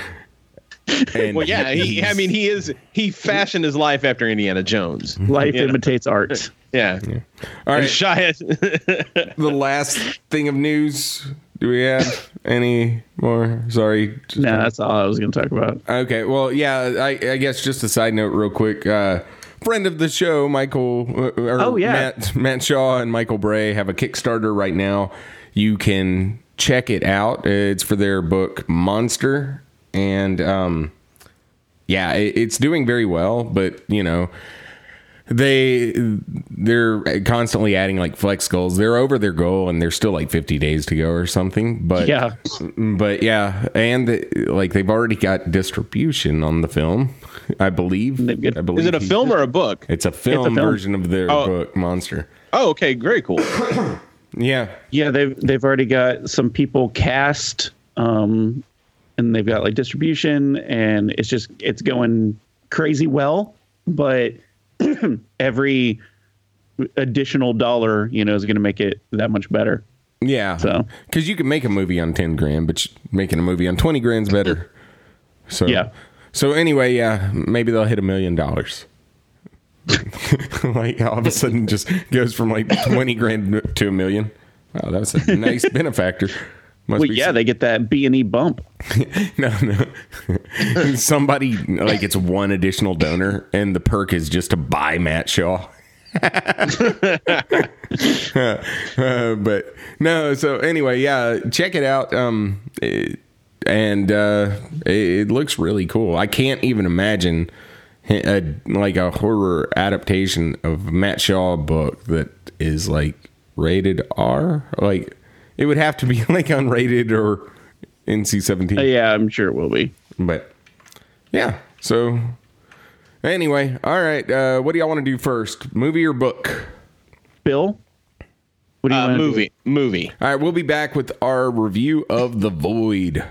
[SPEAKER 1] And
[SPEAKER 3] Well, yeah. He, I mean, he is. He fashioned his life after Indiana Jones.
[SPEAKER 2] Life
[SPEAKER 3] Yeah.
[SPEAKER 2] imitates art.
[SPEAKER 3] Yeah.
[SPEAKER 1] all
[SPEAKER 3] And. Shia.
[SPEAKER 1] the last thing of news. Do we have any more? Sorry. Just-
[SPEAKER 2] No, that's all I was going to talk about.
[SPEAKER 1] Okay. Well, yeah. I, I guess just a side note, real quick. Uh, friend of the show, Michael. uh, Or
[SPEAKER 2] Oh, yeah.
[SPEAKER 1] Matt, Matt Shaw and Michael Bray have a Kickstarter right now. You can check it out. It's for their book Monster, and um, yeah, it, it's doing very well. But you know, they they're constantly adding like flex goals. They're over their goal, and they're still like 50 days to go or something. But
[SPEAKER 2] Yeah.
[SPEAKER 1] but yeah, and the, like they've already got distribution on the film, I believe.
[SPEAKER 2] They've got-
[SPEAKER 1] I believe
[SPEAKER 3] is it a film or a book?
[SPEAKER 1] It's a film,
[SPEAKER 2] film.
[SPEAKER 1] version of their
[SPEAKER 3] Oh.
[SPEAKER 1] book, Monster.
[SPEAKER 3] Oh, okay. Very cool.
[SPEAKER 1] Yeah,
[SPEAKER 2] Yeah, they've they've already got some people cast, um, and they've got like distribution, and it's just it's going crazy well. But every additional dollar, you know, is going to make it that much better.
[SPEAKER 1] yeah.
[SPEAKER 2] So-
[SPEAKER 1] because you can make a movie on 10 grand, but making a movie on 20 grand's better. So
[SPEAKER 2] Yeah.
[SPEAKER 1] So anyway, yeah, maybe they'll hit a million dollars. like all of a sudden, just goes from like 20 grand to a million. Wow, that's a nice benefactor. Must
[SPEAKER 2] Well, yeah, they get that B and E bump.
[SPEAKER 1] No, no. Somebody like it's one additional donor, and the perk is just to buy Matt Shaw. Uh, but no, so anyway, yeah, check it out. Um, it- and uh, it, it looks really cool. I can't even imagine a, like a horror adaptation of Matt Shaw book that is like rated R. Like it would have to be like unrated or NC seventeen.
[SPEAKER 2] Uh, yeah, I'm sure it will be.
[SPEAKER 1] But yeah, so anyway, all right. Uh, what do y'all want to do first, movie or book?
[SPEAKER 2] Bill, what do you
[SPEAKER 3] Uh,
[SPEAKER 2] want?
[SPEAKER 3] movie, movie.
[SPEAKER 1] All right, we'll be back with our review of The Void.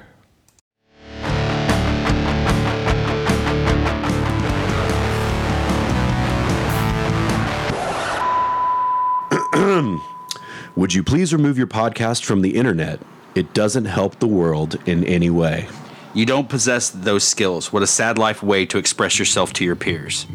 [SPEAKER 4] Would you please remove your podcast from the internet? It doesn't help the world in any way.
[SPEAKER 5] You don't possess those skills. What a sad life way to express yourself to your peers.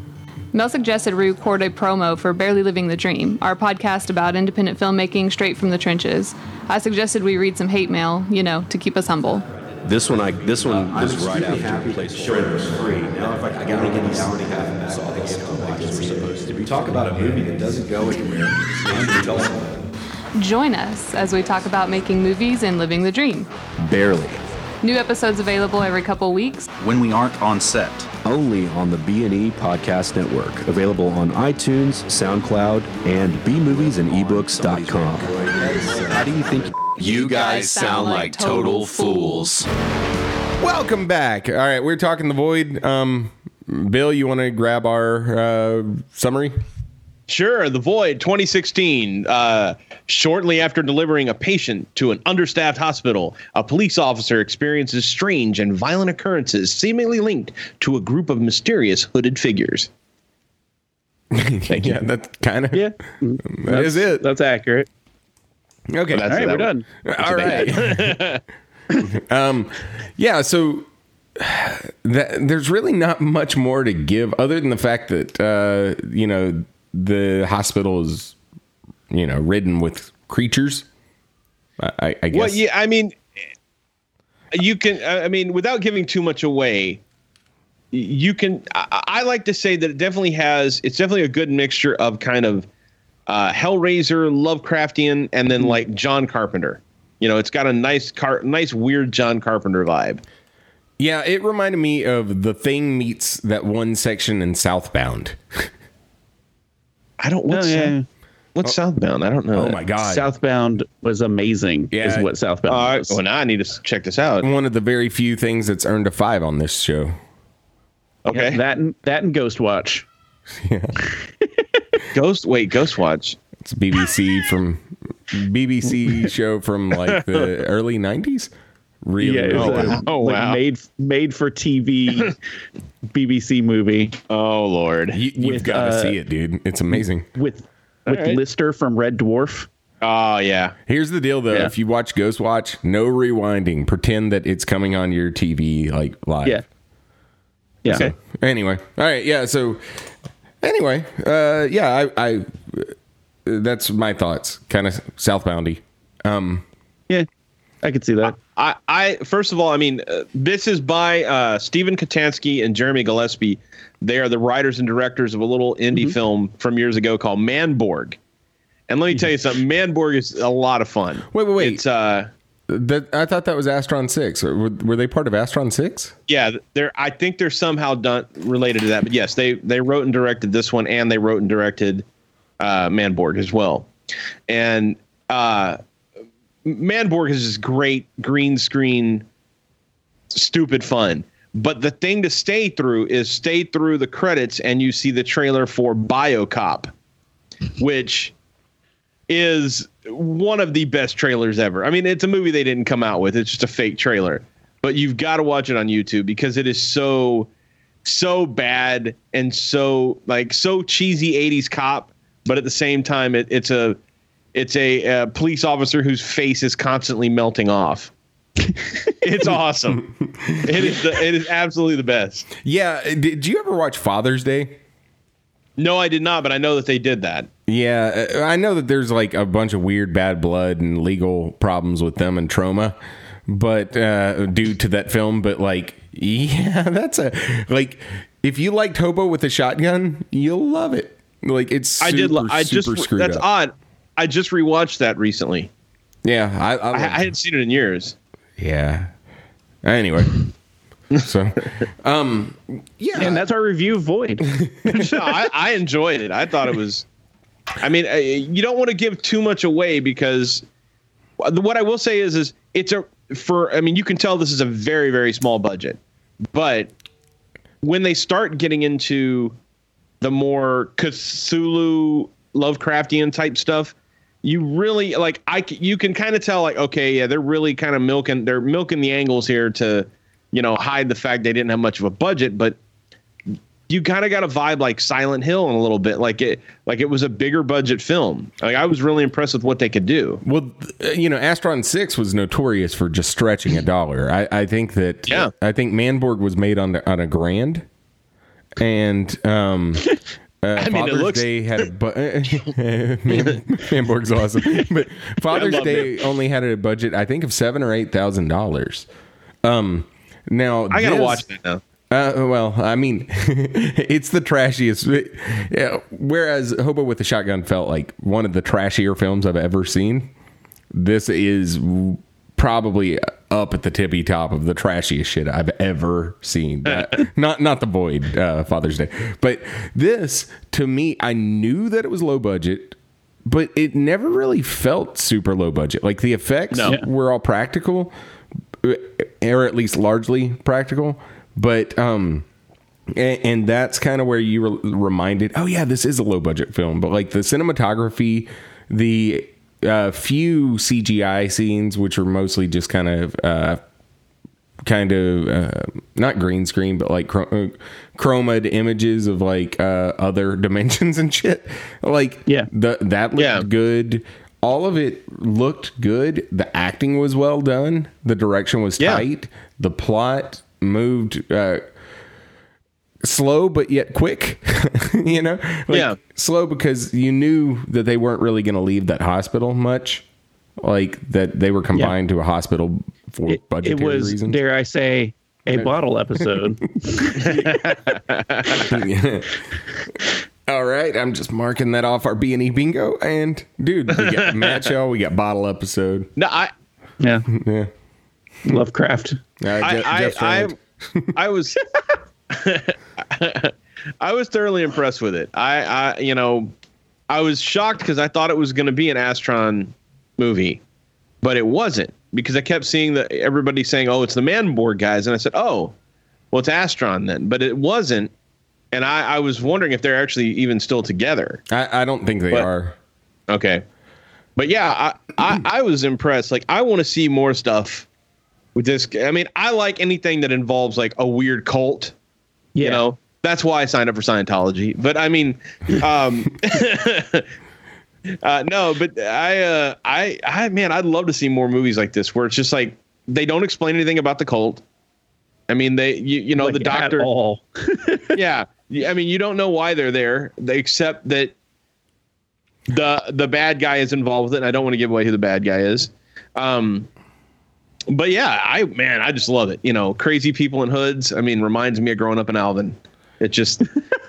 [SPEAKER 6] Mel suggested we record a promo for Barely Living the Dream, our podcast about independent filmmaking straight from the trenches. I suggested we read some hate mail, you know, to keep us humble.
[SPEAKER 4] This one, I this one uh, was right after placeholder was free. Now, if I, I gotta get these already half saw this like we're supposed to be. Talk about a movie that doesn't go anywhere. Tell someone.
[SPEAKER 6] Join us as we talk about making movies and living the dream.
[SPEAKER 4] Barely.
[SPEAKER 6] New episodes available every couple weeks.
[SPEAKER 5] When we aren't on set.
[SPEAKER 4] Only on the B&E Podcast Network. Available on iTunes, SoundCloud, and bmoviesandebooks.com. How do you think
[SPEAKER 5] You guys sound like total fools.
[SPEAKER 1] Welcome back. All right, we're talking The Void. Um, Bill, you want to grab our uh, summary?
[SPEAKER 3] Sure, The Void 2016. Uh, shortly after delivering a patient to an understaffed hospital, a police officer experiences strange and violent occurrences seemingly linked to a group of mysterious hooded figures.
[SPEAKER 1] yeah, that's kind of
[SPEAKER 2] Yeah,
[SPEAKER 1] That is it.
[SPEAKER 2] That's accurate.
[SPEAKER 1] Okay,
[SPEAKER 3] That's
[SPEAKER 2] All right, we're
[SPEAKER 3] one.
[SPEAKER 2] done.
[SPEAKER 1] all right. um, yeah. So that, there's really not much more to give other than the fact that uh, you know the hospital is you know ridden with creatures. I, I, guess.
[SPEAKER 3] Well, yeah, I mean, you can. I mean, without giving too much away, you can. I, I like to say that it definitely has. It's definitely a good mixture of kind of uh, Hellraiser, Lovecraftian, and then like John Carpenter. You know, it's got a nice, car, nice weird John Carpenter vibe.
[SPEAKER 1] Yeah, it reminded me of the thing meets that one section in Southbound.
[SPEAKER 3] I don't. What's,
[SPEAKER 2] Oh, yeah.
[SPEAKER 3] South- what's oh. Southbound? I don't know.
[SPEAKER 1] Oh
[SPEAKER 3] that.
[SPEAKER 1] my god!
[SPEAKER 2] Southbound was amazing.
[SPEAKER 1] Yeah.
[SPEAKER 2] is what Southbound
[SPEAKER 3] All right,
[SPEAKER 2] was.
[SPEAKER 3] well, now I need to check this out.
[SPEAKER 1] One of the very few things that's earned a five on this show.
[SPEAKER 3] Okay,
[SPEAKER 2] That and that and Ghostwatch. Yeah.
[SPEAKER 3] Ghost. Wait, Ghost Watch.
[SPEAKER 1] It's BBC from BBC show from like the early '90s. Really?
[SPEAKER 2] Yeah,
[SPEAKER 1] really
[SPEAKER 2] a,
[SPEAKER 1] good.
[SPEAKER 3] wow. Oh,
[SPEAKER 2] like,
[SPEAKER 3] wow.
[SPEAKER 2] made made for TV BBC movie
[SPEAKER 3] Oh Lord.
[SPEAKER 1] You, you've
[SPEAKER 2] with,
[SPEAKER 1] got to
[SPEAKER 2] uh,
[SPEAKER 1] see it, dude. It's amazing.
[SPEAKER 2] with with
[SPEAKER 3] right.
[SPEAKER 2] Lister from Red Dwarf.
[SPEAKER 3] Oh yeah.
[SPEAKER 1] Here's the deal, though.
[SPEAKER 2] Yeah.
[SPEAKER 1] If you watch Ghost Watch, no rewinding. Pretend that it's coming on your TV like live.
[SPEAKER 2] Yeah, yeah.
[SPEAKER 1] So, anyway, all right. Yeah. So anyway, uh, yeah, I, I that's my thoughts. Kind of southboundy. Um,
[SPEAKER 2] Yeah, I could see that.
[SPEAKER 3] I, I first of all, I mean, uh, this is by uh, Steven Kostanski and Jeremy Gillespie. They are the writers and directors of a little indie film from years ago called Manborg. And let me tell you something, Manborg is a lot of fun.
[SPEAKER 1] Wait, wait, wait.
[SPEAKER 3] It's uh,
[SPEAKER 1] that I thought that was Astron Six. Were, were they part of Astron Six?
[SPEAKER 3] yeah, they're. I think they're somehow done related to that. But yes, they they wrote and directed this one, and they wrote and directed uh, Manborg as well. And uh, Manborg is just great green screen, stupid fun. But the thing to stay through is stay through the credits, and you see the trailer for BioCop, which is one of the best trailers ever. I mean, it's a movie they didn't come out with; it's just a fake trailer. But you've got to watch it on YouTube because it is so, so bad and so like so cheesy '80s cop. But at the same time, it, it's a it's a, uh police officer whose face is constantly melting off. it's awesome. It is the, it is absolutely the best.
[SPEAKER 1] Yeah. Did you ever watch Father's Day?
[SPEAKER 3] No, I did not, but I know that they did that.
[SPEAKER 1] Yeah, uh, I know that there's like a bunch of weird bad blood and legal problems with them and Troma, but uh, due to that film. But like, yeah, that's a like if you liked Hobo with a shotgun, you'll love it. Like it's super,
[SPEAKER 3] I did. lo- I just
[SPEAKER 1] screwed
[SPEAKER 3] that's
[SPEAKER 1] up.
[SPEAKER 3] odd. I just rewatched that recently.
[SPEAKER 1] Yeah, I, I,
[SPEAKER 3] I, I hadn't seen it in years.
[SPEAKER 1] yeah. Anyway, so um, yeah,
[SPEAKER 2] And that's our review of Void.
[SPEAKER 3] no, I, I enjoyed it. I thought it was. I mean, uh, you don't want to give too much away because what I will say is, is it's a for. I mean, you can tell this is a very, very small budget, but when they start getting into the more Cthulhu Lovecraftian type stuff, you really like I you can kind of tell like okay yeah they're really kind of milking they're milking the angles here to you know hide the fact they didn't have much of a budget but you kind of got a vibe like Silent Hill in a little bit like it like it was a bigger budget film like I was really impressed with what they could do
[SPEAKER 1] Well, you know, Astron Six was notorious for just stretching a dollar. I, I think that
[SPEAKER 3] Yeah.
[SPEAKER 1] I think Manborg was made on the, on a grand, and um, uh,
[SPEAKER 3] I mean, it
[SPEAKER 1] Father's
[SPEAKER 3] looks-
[SPEAKER 1] Day had a bu- Man, Manborg's awesome, but Father's Day only had a budget I think of seven or eight thousand dollars. Um, now
[SPEAKER 3] I gotta
[SPEAKER 1] this-
[SPEAKER 3] watch that now
[SPEAKER 1] uh, well, I mean, it's the trashiest. Yeah, whereas Hobo with a Shotgun felt like one of the trashier films I've ever seen. This is probably up at the tippy top of the trashiest shit I've ever seen. Uh, not not the Void uh, Father's Day, but this to me, I knew that it was low budget, but it never really felt super low budget. Like the effects
[SPEAKER 3] No.
[SPEAKER 1] were all practical, or at least largely practical. But um, and, and that's kind of where you were reminded, oh yeah, this is a low budget film. But like the cinematography, the uh, few CGI scenes, which are mostly just kind of uh, kind of uh, not green screen, but like chro- uh, chromed images of like uh, other dimensions and shit. Like
[SPEAKER 2] Yeah.
[SPEAKER 1] the, that looked
[SPEAKER 3] Yeah.
[SPEAKER 1] good. All of it looked good. The acting was well done. The direction was
[SPEAKER 3] Yeah.
[SPEAKER 1] tight. The plot moved uh, slow but yet quick. you know, like,
[SPEAKER 3] Yeah.
[SPEAKER 1] slow because you knew that they weren't really going to leave that hospital much. Like that they were confined to a hospital for
[SPEAKER 2] It,
[SPEAKER 1] budgetary
[SPEAKER 2] it was,
[SPEAKER 1] reasons.
[SPEAKER 2] dare I say, a bottle episode.
[SPEAKER 1] All right, I'm just marking that off our B and E bingo. And dude, we got Matt show, we got bottle episode.
[SPEAKER 3] no I
[SPEAKER 2] yeah,
[SPEAKER 1] Yeah,
[SPEAKER 2] Lovecraft.
[SPEAKER 1] uh,
[SPEAKER 3] I
[SPEAKER 1] Jeff-
[SPEAKER 3] I,
[SPEAKER 1] Jeff
[SPEAKER 3] I,
[SPEAKER 1] Strand.
[SPEAKER 3] I was I was thoroughly impressed with it. I, I you know I was shocked because I thought it was going to be an Astron movie, but it wasn't because I kept seeing that everybody saying, "Oh, it's the Manborg guys," and I said, "Oh, well, it's Astron then," but it wasn't. And I, I was wondering if they're actually even still together.
[SPEAKER 1] I, I don't think they
[SPEAKER 3] But-
[SPEAKER 1] are.
[SPEAKER 3] Okay. But yeah, I, I, I was impressed. Like, I want to see more stuff with this. I mean, I like anything that involves like a weird cult.
[SPEAKER 2] Yeah.
[SPEAKER 3] You know, that's why I signed up for Scientology. But I mean, um, uh, no, but I, uh, I, I, man, I'd love to see more movies like this where it's just like they don't explain anything about the cult. I mean, they, you, you know,
[SPEAKER 2] Like,
[SPEAKER 3] the
[SPEAKER 2] at
[SPEAKER 3] doctor,
[SPEAKER 2] all.
[SPEAKER 3] yeah. I mean, you don't know why they're there, except that the the bad guy is involved with it. And I don't want to give away who the bad guy is. Um, but yeah, I man, I just love it. You know, crazy people in hoods. I mean, reminds me of growing up in Alvin. It just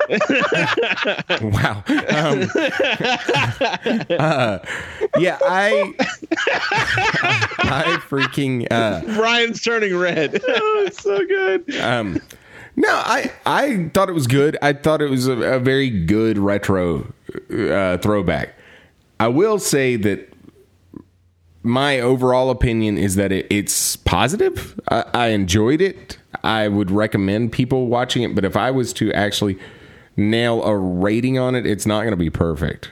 [SPEAKER 1] Wow. Um, uh, yeah, I, I freaking. Uh,
[SPEAKER 3] Brian's turning red. it's so good.
[SPEAKER 1] Um, no, I I thought it was good. I thought it was a, a very good retro uh, throwback. I will say that my overall opinion is that it, it's positive. I, I enjoyed it. I would recommend people watching it. But if I was to actually nail a rating on it, it's not going to be perfect.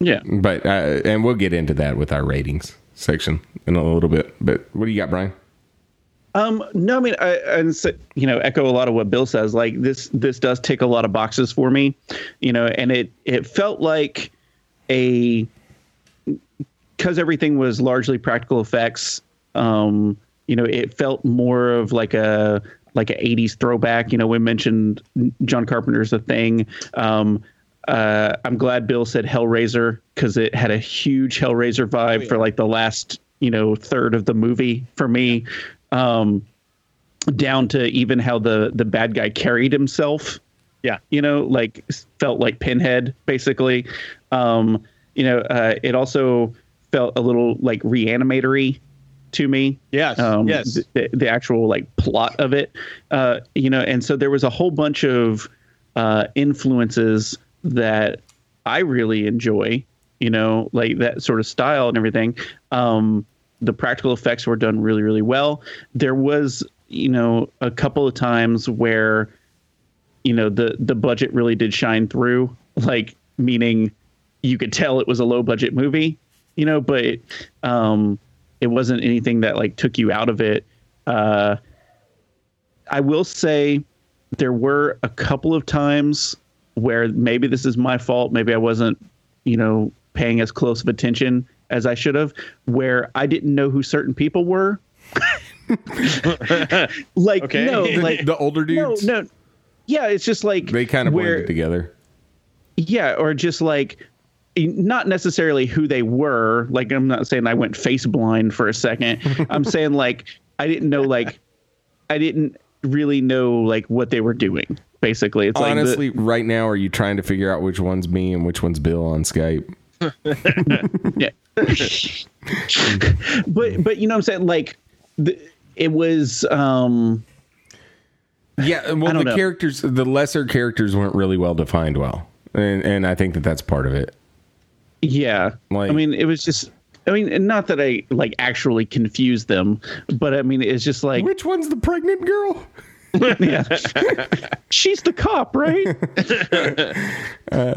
[SPEAKER 2] Yeah.
[SPEAKER 1] But uh, and we'll get into that with our ratings section in a little bit. But what do you got, Brian?
[SPEAKER 2] Um, no, I mean, I, and so, you know, echo a lot of what Bill says. Like this, this does tick a lot of boxes for me, you know, and it it felt like a because everything was largely practical effects. Um, you know, it felt more of like a like a '80s throwback. You know, we mentioned John Carpenter's a thing. Um, uh, I'm glad Bill said Hellraiser because it had a huge Hellraiser vibe for like the last you know third of the movie for me. Um, down to even how the the bad guy carried himself.
[SPEAKER 3] Yeah.
[SPEAKER 2] You know, like felt like Pinhead basically. Um, you know, uh, it also felt a little like reanimatory to me
[SPEAKER 3] Yes.
[SPEAKER 2] um,
[SPEAKER 3] yes.
[SPEAKER 2] the, the actual like plot of it uh, you know and so there was a whole bunch of uh, influences that i really enjoy you know, like that sort of style and everything. Um, the practical effects were done really, really well. There was, you know, a couple of times where, you know, the the budget really did shine through, like meaning you could tell it was a low budget movie, you know, but um, it wasn't anything that like took you out of it. Uh, I will say there were a couple of times where maybe this is my fault. Maybe I wasn't, you know, paying as close of attention as I should have, where I didn't know who certain people were. like
[SPEAKER 3] Okay.
[SPEAKER 2] no, like
[SPEAKER 1] the older dudes,
[SPEAKER 2] no. no, Yeah, it's just like
[SPEAKER 1] they kind of
[SPEAKER 2] where
[SPEAKER 1] blended together.
[SPEAKER 2] yeah, or just like not necessarily who they were. Like I'm not saying I went face blind for a second. I'm saying like I didn't know like I didn't really know like what they were doing. Basically, it's like the-
[SPEAKER 1] Honestly, right now, are you trying to figure out which one's me and which one's Bill on Skype?
[SPEAKER 2] yeah. but but you know what I'm saying like the, it was um
[SPEAKER 1] Yeah, well, the
[SPEAKER 2] know.
[SPEAKER 1] characters, the lesser characters weren't really well defined well, and and I think that that's part of it.
[SPEAKER 2] Yeah.
[SPEAKER 1] Like-
[SPEAKER 2] I mean it was just I mean not that I like actually confused them, but I mean it's just like
[SPEAKER 1] Which one's the pregnant girl?
[SPEAKER 2] yeah. She's the cop, right?
[SPEAKER 1] Uh,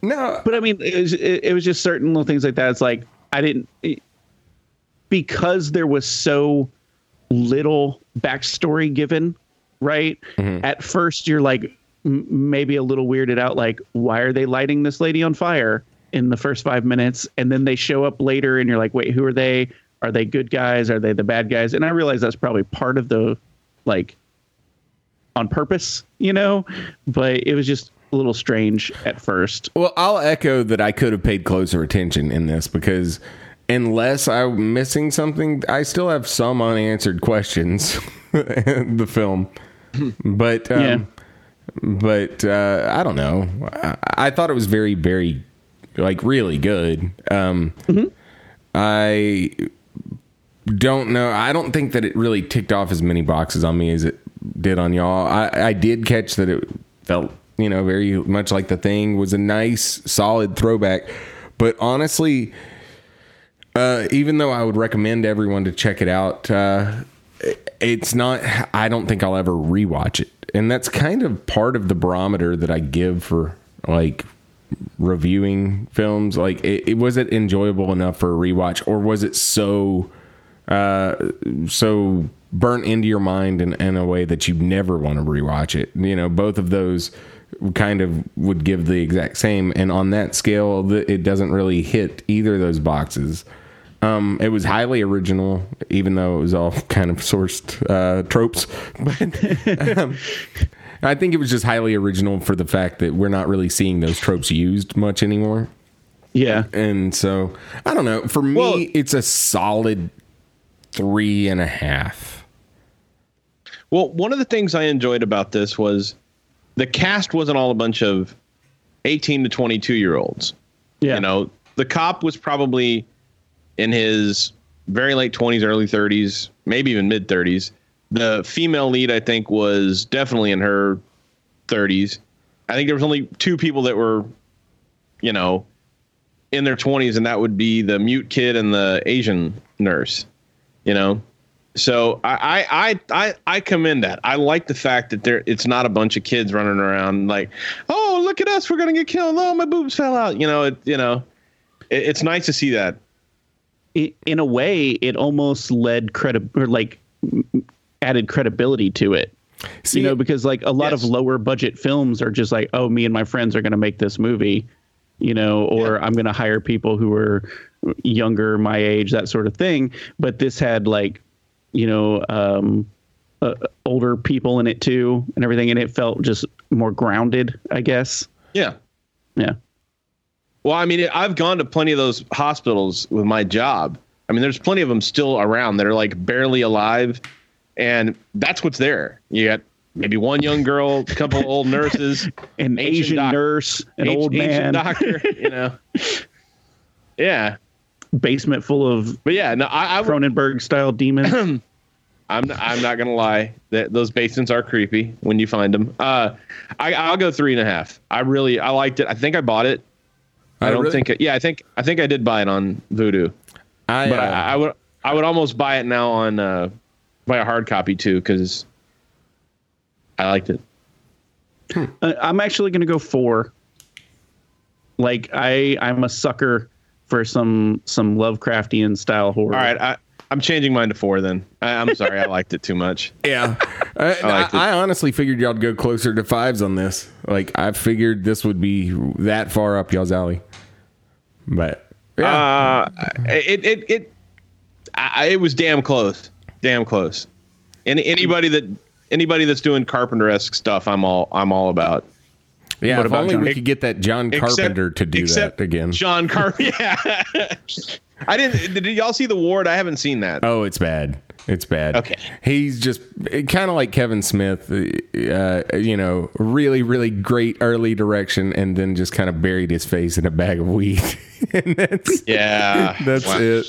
[SPEAKER 1] no,
[SPEAKER 2] but I mean, it was, it, it was just certain little things like that. It's like I didn't it- because there was so little backstory given. Right mm-hmm. at first, you're like m- maybe a little weirded out. Like, why are they lighting this lady on fire in the first five minutes? And then they show up later, and you're like, wait, who are they? Are they good guys? Are they the bad guys? And I realize that's probably part of the like on purpose, you know. But it was just a little strange at first.
[SPEAKER 1] Well, I'll echo that I could have paid closer attention in this because unless I'm missing something, I still have some unanswered questions in the film. But um,
[SPEAKER 2] Yeah.
[SPEAKER 1] but uh, I don't know. I, I thought it was very very like really good. Um, I don't know. I don't think that it really ticked off as many boxes on me as it did on y'all. I, I did catch that it felt, you know, very much like the thing was a nice, solid throwback. But honestly, uh, even though I would recommend everyone to check it out, uh, it's not. I don't think I'll ever rewatch it, and that's kind of part of the barometer that I give for like reviewing films. Like, it, it was it enjoyable enough for a rewatch, or was it so uh, so burnt into your mind in, in a way that you never want to rewatch it? You know, both of those kind of would give the exact same, and on that scale, it doesn't really hit either of those boxes. Um, it was highly original, even though it was all kind of sourced uh, tropes. But um, I think it was just highly original for the fact that we're not really seeing those tropes used much anymore.
[SPEAKER 2] Yeah.
[SPEAKER 1] And so I don't know. For me,
[SPEAKER 3] Well-
[SPEAKER 1] it's a solid three and a half.
[SPEAKER 3] Well, one of the things I enjoyed about this was the cast wasn't all a bunch of 18 to 22 year olds.
[SPEAKER 2] Yeah.
[SPEAKER 3] You know, the cop was probably in his very late 20s, early 30s, maybe even mid 30s. The female lead, I think, was definitely in her 30s. I think there was only two people that were, you know, in their 20s, and that would be the mute kid and the Asian nurse. You know, so I, I I I commend that. I like the fact that there it's not a bunch of kids running around like, oh look at us, we're gonna get killed. Oh my boobs fell out. You know, it you know, it, it's nice to see that.
[SPEAKER 2] in a way, it almost led credi- or like added credibility to it.
[SPEAKER 1] See,
[SPEAKER 2] you know, because like a lot
[SPEAKER 3] Yes.
[SPEAKER 2] of lower budget films are just like, oh, me and my friends are going to make this movie, you know, or I'm going to hire people who are younger, my age, that sort of thing. But this had like, you know, um, uh, older people in it too, and everything, and it felt just more grounded, I guess.
[SPEAKER 3] Yeah.
[SPEAKER 2] Yeah.
[SPEAKER 3] Well, I mean, I've gone to plenty of those hospitals with my job. I mean, there's plenty of them still around that are like barely alive, and that's what's there. You got maybe one young girl, a couple old nurses,
[SPEAKER 2] An
[SPEAKER 3] Ancient
[SPEAKER 2] Asian
[SPEAKER 3] doc-
[SPEAKER 2] nurse, an
[SPEAKER 3] ancient-
[SPEAKER 2] old
[SPEAKER 3] ancient
[SPEAKER 2] man,
[SPEAKER 3] doctor. You know. Yeah,
[SPEAKER 2] basement full of
[SPEAKER 3] but yeah, no, I, I would-
[SPEAKER 2] Cronenberg style demons.
[SPEAKER 3] I'm not, I'm not gonna lie. That those basements are creepy when you find them. Uh, I I'll go three and a half. I really I liked it. I think I bought it I don't
[SPEAKER 1] really-
[SPEAKER 3] think. It, yeah, I think I think I did buy it on Vudu,
[SPEAKER 1] I,
[SPEAKER 3] but
[SPEAKER 1] uh,
[SPEAKER 3] I, I would I would almost buy it now on uh, buy a hard copy too because I liked it.
[SPEAKER 2] Uh, I'm actually going to go four. Like I, I'm a sucker for some some Lovecraftian style horror.
[SPEAKER 3] All right, I, I'm changing mine to four. Then I, I'm sorry, I liked it too much.
[SPEAKER 1] Yeah, I, I,
[SPEAKER 3] liked.
[SPEAKER 1] I honestly figured y'all'd go closer to fives on this. Like I figured this would be that far up y'all's alley. But yeah,
[SPEAKER 3] Uh, it it it I, it was damn close, damn close. Any anybody that anybody that's doing Carpenter esque stuff, I'm all I'm all about.
[SPEAKER 1] yeah.
[SPEAKER 2] what
[SPEAKER 1] If
[SPEAKER 2] about
[SPEAKER 1] only
[SPEAKER 2] John-
[SPEAKER 1] we could get that John
[SPEAKER 3] Except-
[SPEAKER 1] Carpenter to do that again.
[SPEAKER 3] John Carpenter. Yeah. I didn't. Did y'all see the ward? I haven't seen that.
[SPEAKER 1] Oh, it's bad. It's bad.
[SPEAKER 3] Okay.
[SPEAKER 1] He's just kind of like Kevin Smith, uh, you know, really, really great early direction, and then just kind of buried his face in a bag of weed. and that's
[SPEAKER 3] Yeah,
[SPEAKER 1] that's
[SPEAKER 3] Wow.
[SPEAKER 1] it.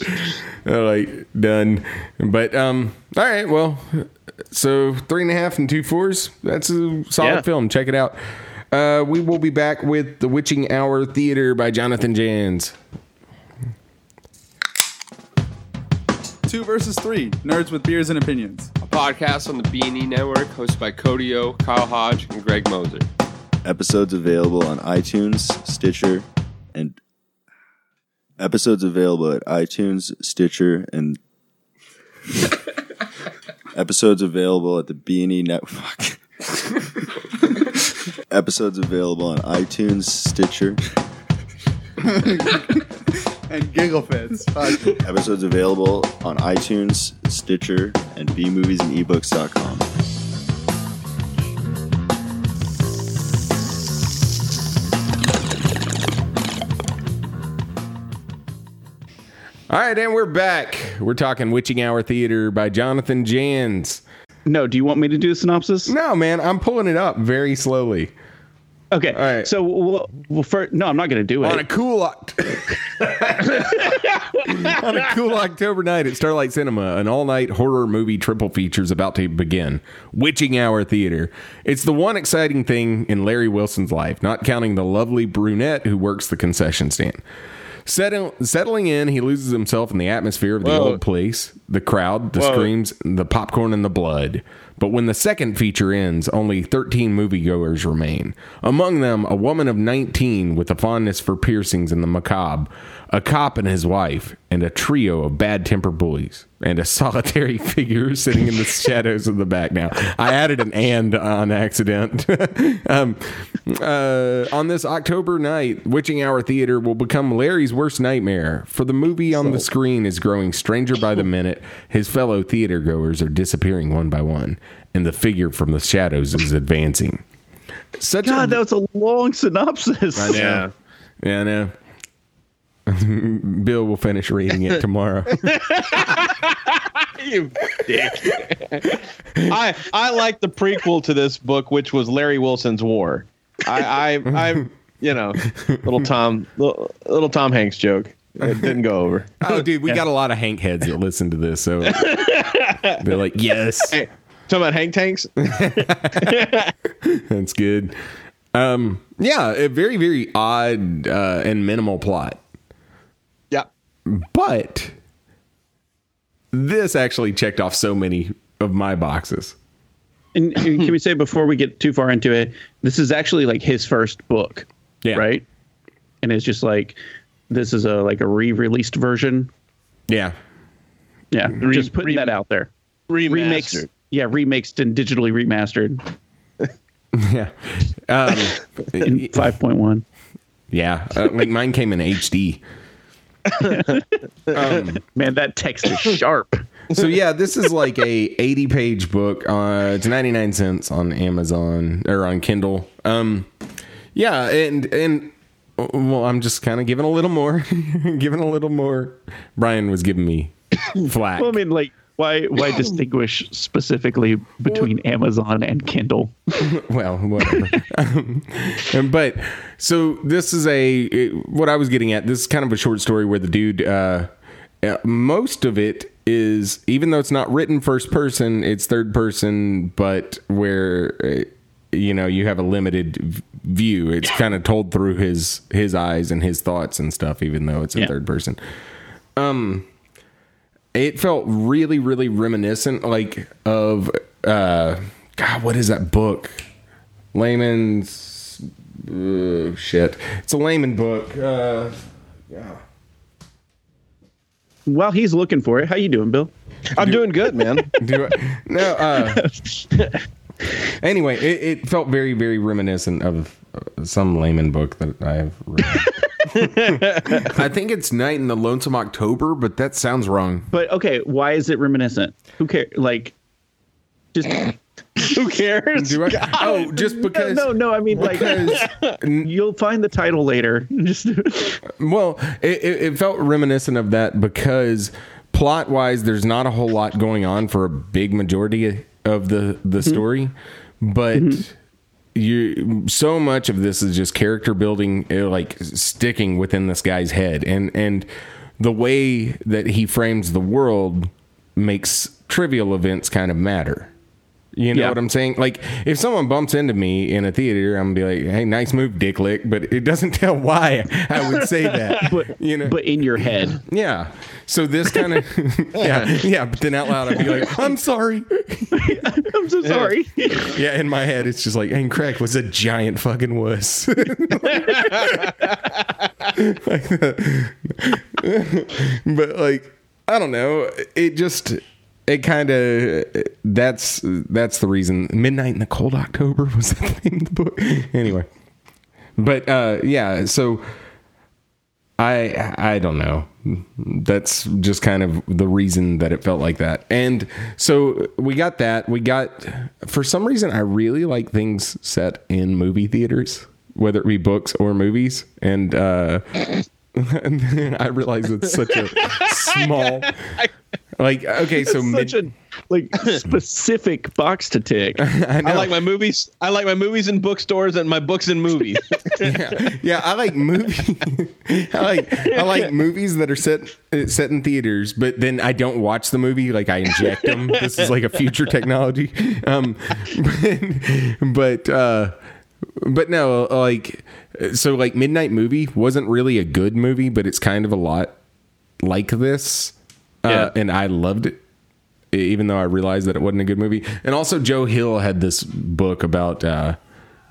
[SPEAKER 1] Uh, like done. But um, all right. Well, so three and a half and two fours. That's a solid
[SPEAKER 3] Yeah.
[SPEAKER 1] film. Check it out. Uh, we will be back with The Witching Hour Theater by Jonathan Janz.
[SPEAKER 7] Two versus three. Nerds with beers and opinions.
[SPEAKER 8] a podcast on the B&E Network hosted by Cody O, Kyle Hodge, and Greg Moser.
[SPEAKER 9] Episodes available on iTunes, Stitcher, and episodes available at iTunes, Stitcher, and episodes available at the B&E Network. episodes available on iTunes, Stitcher,
[SPEAKER 7] And giggle fits. Fuck.
[SPEAKER 9] episodes available on iTunes, Stitcher, and bmoviesandebooks.com.
[SPEAKER 1] All right, and we're back. We're talking Witching Hour Theater by Jonathan Janz.
[SPEAKER 2] No, do you want me to do a synopsis?
[SPEAKER 1] No, man, I'm pulling it up very slowly.
[SPEAKER 2] Okay.
[SPEAKER 1] All right.
[SPEAKER 2] So, well, well first, no, I'm not going to do it.
[SPEAKER 1] On a cool Oct- on a cool October night at Starlight Cinema, an all-night horror movie triple feature is about to begin. Witching Hour Theater. It's the one exciting thing in Larry Wilson's life, not counting the lovely brunette who works the concession stand. Settle, settling in, he loses himself in the atmosphere of the
[SPEAKER 3] Whoa.
[SPEAKER 1] old place, the crowd, the
[SPEAKER 3] Whoa.
[SPEAKER 1] screams, the popcorn, and the blood. But when the second feature ends, only 13 moviegoers remain. Among them, a woman of 19 with a fondness for piercings and the macabre, a cop and his wife, and a trio of bad tempered bullies, and a solitary figure sitting in the shadows of the back. Now, I added an and on accident. um, uh, on this October night, Witching Hour Theater will become Larry's worst nightmare. For the movie on the screen is growing stranger by the minute. His fellow theater goers are disappearing one by one, and the figure from the shadows is advancing. Such
[SPEAKER 2] God,
[SPEAKER 1] a
[SPEAKER 2] that was a long synopsis.
[SPEAKER 1] I know. Yeah, I know. Bill will finish reading it tomorrow.
[SPEAKER 3] you dick. I I like the prequel to this book, which was Larry Wilson's War. I I I you know little Tom little, little Tom Hanks joke. It didn't go over.
[SPEAKER 1] oh, dude, we got a lot of Hank heads that listen to this, so they're like, "Yes,
[SPEAKER 3] Hey, talking about Hank Tanks.
[SPEAKER 1] that's good." Um, yeah, a very, very odd uh, and minimal plot,
[SPEAKER 3] Yeah.
[SPEAKER 1] But this actually checked off so many of my boxes.
[SPEAKER 2] And, and can we say before we get too far into it, this is actually like his first book,
[SPEAKER 1] Yeah,
[SPEAKER 2] right? And it's just like this is a like a re-released version.
[SPEAKER 1] Yeah,
[SPEAKER 2] Yeah, just putting
[SPEAKER 3] re-
[SPEAKER 2] that out there.
[SPEAKER 3] Remastered.
[SPEAKER 2] Remakes, yeah, remixed and digitally remastered
[SPEAKER 1] yeah, um,
[SPEAKER 2] in five point one.
[SPEAKER 1] yeah. Uh, like mine came in HD.
[SPEAKER 2] Man, that text is sharp.
[SPEAKER 1] so yeah, this is like a 80 page book. Uh, it's 99 cents on Amazon or on Kindle. Um, yeah, and and well, I'm just kind of giving a little more, giving a little more. Brian was giving me flat.
[SPEAKER 2] Well, I mean, like, why why distinguish specifically between Amazon and Kindle?
[SPEAKER 1] well, whatever. um, but so this is a it- what I was getting at. This is kind of a short story where the dude. Uh, uh, most of it is even though it's not written first person, it's third person, but where uh, you know you have a limited view. It's kind of told through his his eyes and his thoughts and stuff, even though it's in
[SPEAKER 2] Yeah.
[SPEAKER 1] third person. Um, it felt really, really reminiscent, like of uh, God, what is that book? Laymon's uh, shit. It's a Laymon book. Uh, yeah.
[SPEAKER 2] While he's looking for it, how you doing, Bill?
[SPEAKER 3] I'm doing good, man.
[SPEAKER 1] Do I, no. Uh, anyway, it, it felt very, very reminiscent of uh, some Laymon book that I have read. I think it's Night in the Lonesome October, but that sounds wrong.
[SPEAKER 2] But okay, why is it reminiscent? Who cares? Like, just
[SPEAKER 3] Who cares?
[SPEAKER 1] Do I? Oh, just because.
[SPEAKER 2] no, no. I mean, like, you'll find the title later. Just
[SPEAKER 1] Well, it, it, it felt reminiscent of that because plot wise, there's not a whole lot going on for a big majority of the the mm-hmm. story, but. Mm-hmm. You so much of this is just character building, uh, like sticking within this guy's head, and and the way that he frames the world makes trivial events kind of matter. You know
[SPEAKER 2] Yeah.
[SPEAKER 1] what I'm saying? Like, if someone bumps into me in a theater, I'm gonna be like, "Hey, nice move, dick lick," but it doesn't tell why I would say that.
[SPEAKER 2] but
[SPEAKER 1] you know,
[SPEAKER 2] but in your head,
[SPEAKER 1] yeah. So this kind of, yeah, yeah. But then out loud, I'd be like, "I'm sorry."
[SPEAKER 2] I'm so sorry.
[SPEAKER 1] Yeah, in my head, it's just like, "And Craig was a giant fucking wuss." but like, I don't know. It just, it kind of, that's that's the reason. Midnight in the Cold October was the name of the book. Anyway, but uh, yeah. So I I don't know. That's just kind of the reason that it felt like that. And so we got that. We got for some reason I really like things set in movie theaters, whether it be books or movies. And uh and then I realize it's such a small like okay, so mid,
[SPEAKER 2] Such a like specific box to tick.
[SPEAKER 1] I.
[SPEAKER 3] I like my movies. I like my movies in bookstores and my books in movies.
[SPEAKER 1] yeah, yeah, I like movie. I like I like movies that are set uh, set in theaters, but then I don't watch the movie. Like I inject them. this is like a future technology. Um, but but, uh, but no, like so like Midnight Movie wasn't really a good movie, but it's kind of a lot like this, uh, and I loved it even though I realized that it wasn't a good movie. And also, Joe Hill had this book about, uh,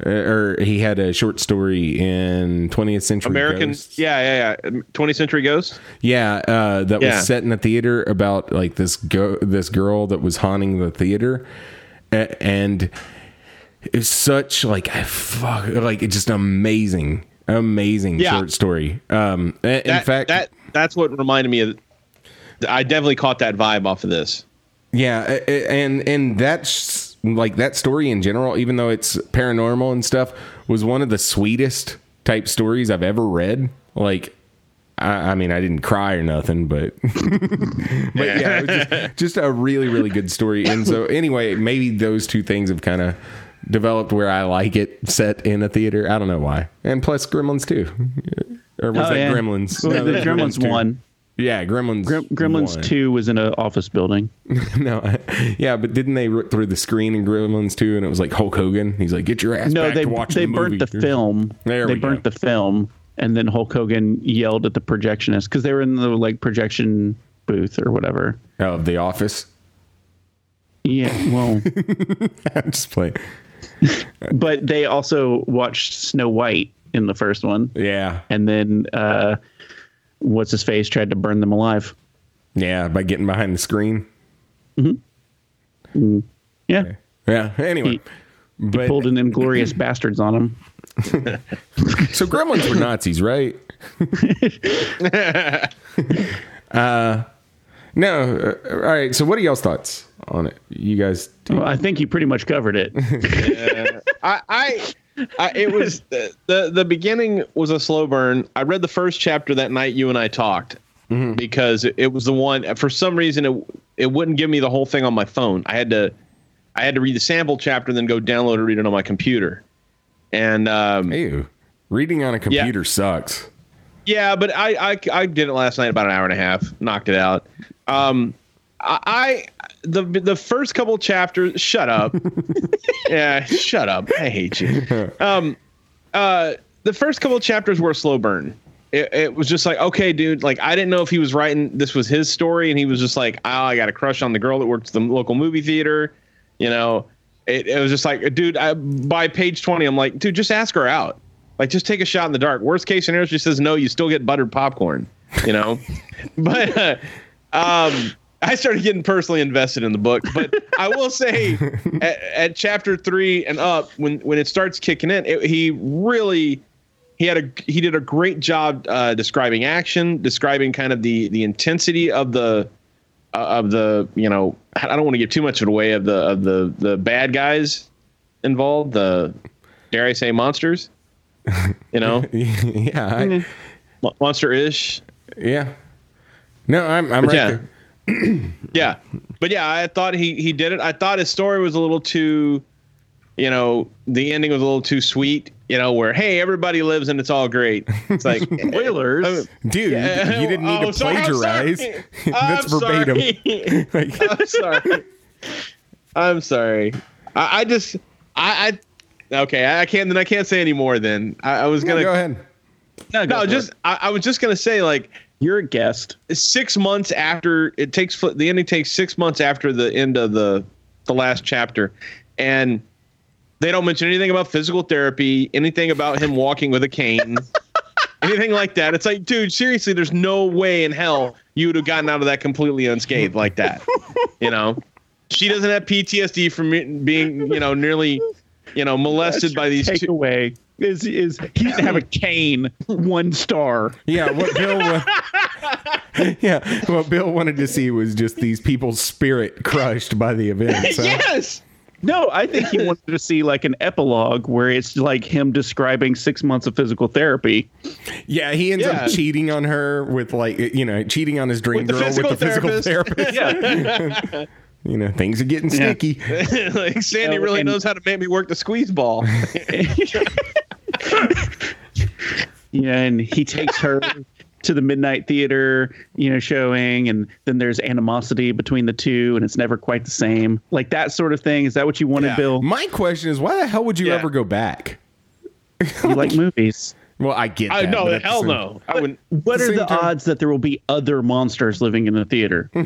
[SPEAKER 1] or he had a short story in 20th Century
[SPEAKER 3] American,
[SPEAKER 1] Ghosts.
[SPEAKER 3] yeah, yeah, yeah. 20th Century Ghost.
[SPEAKER 1] Yeah, uh, that
[SPEAKER 3] Yeah.
[SPEAKER 1] was set in a theater about like this go this girl that was haunting the theater, A- and it's such like fuck, like it's just amazing, amazing
[SPEAKER 3] Yeah.
[SPEAKER 1] short story. Um, a- in fact,
[SPEAKER 3] that that's what reminded me of. I definitely caught that vibe off of this.
[SPEAKER 1] Yeah, a- a- and and that's like that story in general, even though it's paranormal and stuff, was one of the sweetest type stories I've ever read. Like, I, I mean, I didn't cry or nothing, but but yeah, it was just, just a really really good story. And so anyway, maybe those two things have kind of developed where I like it set in a theater. I don't know why. And plus Gremlins too, or was
[SPEAKER 2] Oh,
[SPEAKER 1] that
[SPEAKER 2] yeah.
[SPEAKER 1] Gremlins?
[SPEAKER 2] Well,
[SPEAKER 1] No,
[SPEAKER 2] the
[SPEAKER 1] that was
[SPEAKER 2] Gremlins
[SPEAKER 1] two.
[SPEAKER 2] one.
[SPEAKER 1] Yeah, Gremlins.
[SPEAKER 2] Grem- Gremlins
[SPEAKER 1] one.
[SPEAKER 2] two was in an office building.
[SPEAKER 1] No, yeah, but didn't they rip through the screen in Gremlins Two And it was like Hulk Hogan. He's like, "Get your ass
[SPEAKER 2] No,
[SPEAKER 1] back
[SPEAKER 2] they
[SPEAKER 1] to watch
[SPEAKER 2] they
[SPEAKER 1] the
[SPEAKER 2] burnt
[SPEAKER 1] movie."
[SPEAKER 2] the film.
[SPEAKER 1] There
[SPEAKER 2] they burnt
[SPEAKER 1] go.
[SPEAKER 2] the film, and then Hulk Hogan yelled at the projectionist because they were in the like projection booth or whatever.
[SPEAKER 1] Oh, of The Office.
[SPEAKER 2] Yeah, well,
[SPEAKER 1] I'm just playing.
[SPEAKER 2] but they also watched Snow White in the first one,
[SPEAKER 1] Yeah,
[SPEAKER 2] and then uh, what's his face tried to burn them alive.
[SPEAKER 1] yeah, by getting behind the screen. Hmm.
[SPEAKER 2] Yeah,
[SPEAKER 1] Yeah. Anyway,
[SPEAKER 2] He-
[SPEAKER 1] but
[SPEAKER 2] pulled an Inglourious Basterds on him.
[SPEAKER 1] so Gremlins were Nazis, right? uh, no. Uh, all right. So, what are y'all's thoughts on it? You guys.
[SPEAKER 2] Well, I think you pretty much covered it.
[SPEAKER 3] I, I, I it was the, the the beginning was a slow burn. I read the first chapter that night you and I talked because it, it was the one for some reason it it wouldn't give me the whole thing on my phone. I had to I had to read the sample chapter then go download and read it on my computer. And um,
[SPEAKER 1] Ew. Reading on a computer sucks.
[SPEAKER 3] yeah, but I, I I did it last night about an hour and a half, knocked it out. Um, I, I the the first couple chapters. Shut up. yeah, shut up. I hate you. Um, uh, the first couple chapters were a slow burn. It, it was just like, okay, dude. Like, I didn't know if he was writing this was his story, and he was just like, oh, I got a crush on the girl that works the local movie theater. You know, it, it was just like, dude. I, by page twenty, I'm like, dude, just ask her out. Like, just take a shot in the dark. Worst case scenario, she says no. You still get buttered popcorn. You know, but uh, um, I started getting personally invested in the book. But I will say, at, at chapter three and up, when when it starts kicking in, it, he really he had a he did a great job uh, describing action, describing kind of the the intensity of the uh, of the you know I don't want to give too much of it away of the of the the bad guys involved, the dare I say monsters, you know,
[SPEAKER 1] yeah, I,
[SPEAKER 3] monster ish.
[SPEAKER 1] yeah. No, I'm I'm
[SPEAKER 3] But
[SPEAKER 1] right
[SPEAKER 3] yeah.
[SPEAKER 1] there.
[SPEAKER 3] Yeah, but yeah, I thought he he did it. I thought his story was a little too, you know, the ending was a little too sweet. You know, where hey, everybody lives and it's all great. It's like
[SPEAKER 2] Spoilers.
[SPEAKER 1] Dude, you-
[SPEAKER 3] Yeah.
[SPEAKER 1] you, didn't need
[SPEAKER 3] Oh,
[SPEAKER 1] to
[SPEAKER 3] sorry, I'm
[SPEAKER 1] plagiarize. That's
[SPEAKER 3] I'm
[SPEAKER 1] verbatim.
[SPEAKER 3] sorry.
[SPEAKER 1] Like,
[SPEAKER 3] I'm sorry. I'm sorry. I, I just I, I okay. I can't. Then I can't say any more. Then I, I was gonna
[SPEAKER 1] go ahead.
[SPEAKER 2] No, go
[SPEAKER 3] no. Just. I, I was just gonna say like
[SPEAKER 2] you're a guest.
[SPEAKER 3] six months after it takes the ending takes six months after the end of the the last chapter, and they don't mention anything about physical therapy, anything about him walking with a cane. Anything like that. It's like, dude, seriously, there's no way in hell you would have gotten out of that completely unscathed like that. You know? She doesn't have PTSD from being, you know, nearly, you know, molested by these two.
[SPEAKER 2] Takeaway is is he didn't have a cane. One star.
[SPEAKER 1] Yeah, what Bill wa- Yeah, what Bill wanted to see was just these people's spirit crushed by the event. So.
[SPEAKER 3] Yes.
[SPEAKER 2] No, I think he wanted to see like an epilogue where it's like him describing six months of physical therapy.
[SPEAKER 1] Yeah, he ends
[SPEAKER 3] Yeah.
[SPEAKER 1] up cheating on her with like you know, cheating on his dream
[SPEAKER 3] With
[SPEAKER 1] girl
[SPEAKER 3] physical
[SPEAKER 1] with the physical
[SPEAKER 3] therapist.
[SPEAKER 1] therapist.
[SPEAKER 2] Yeah.
[SPEAKER 1] You know, things are getting
[SPEAKER 2] Yeah.
[SPEAKER 1] sticky.
[SPEAKER 3] like Sandy really
[SPEAKER 2] and-
[SPEAKER 3] knows how to make me work the squeeze ball.
[SPEAKER 2] Yeah, and he takes her to the midnight theater, you know, showing, and then there's animosity between the two, and it's never quite the same. Like that sort of thing. Is that what you wanted,
[SPEAKER 3] Yeah.
[SPEAKER 2] Bill?
[SPEAKER 1] My question is, why the hell would you
[SPEAKER 3] Yeah.
[SPEAKER 1] ever go back?
[SPEAKER 2] You like movies.
[SPEAKER 1] Well, I get
[SPEAKER 3] I
[SPEAKER 1] that.
[SPEAKER 3] no,
[SPEAKER 1] but
[SPEAKER 3] the hell
[SPEAKER 1] same-
[SPEAKER 3] no. I wouldn't.
[SPEAKER 2] What
[SPEAKER 1] the
[SPEAKER 2] are the
[SPEAKER 1] time-
[SPEAKER 2] odds that there will be other monsters living in the theater?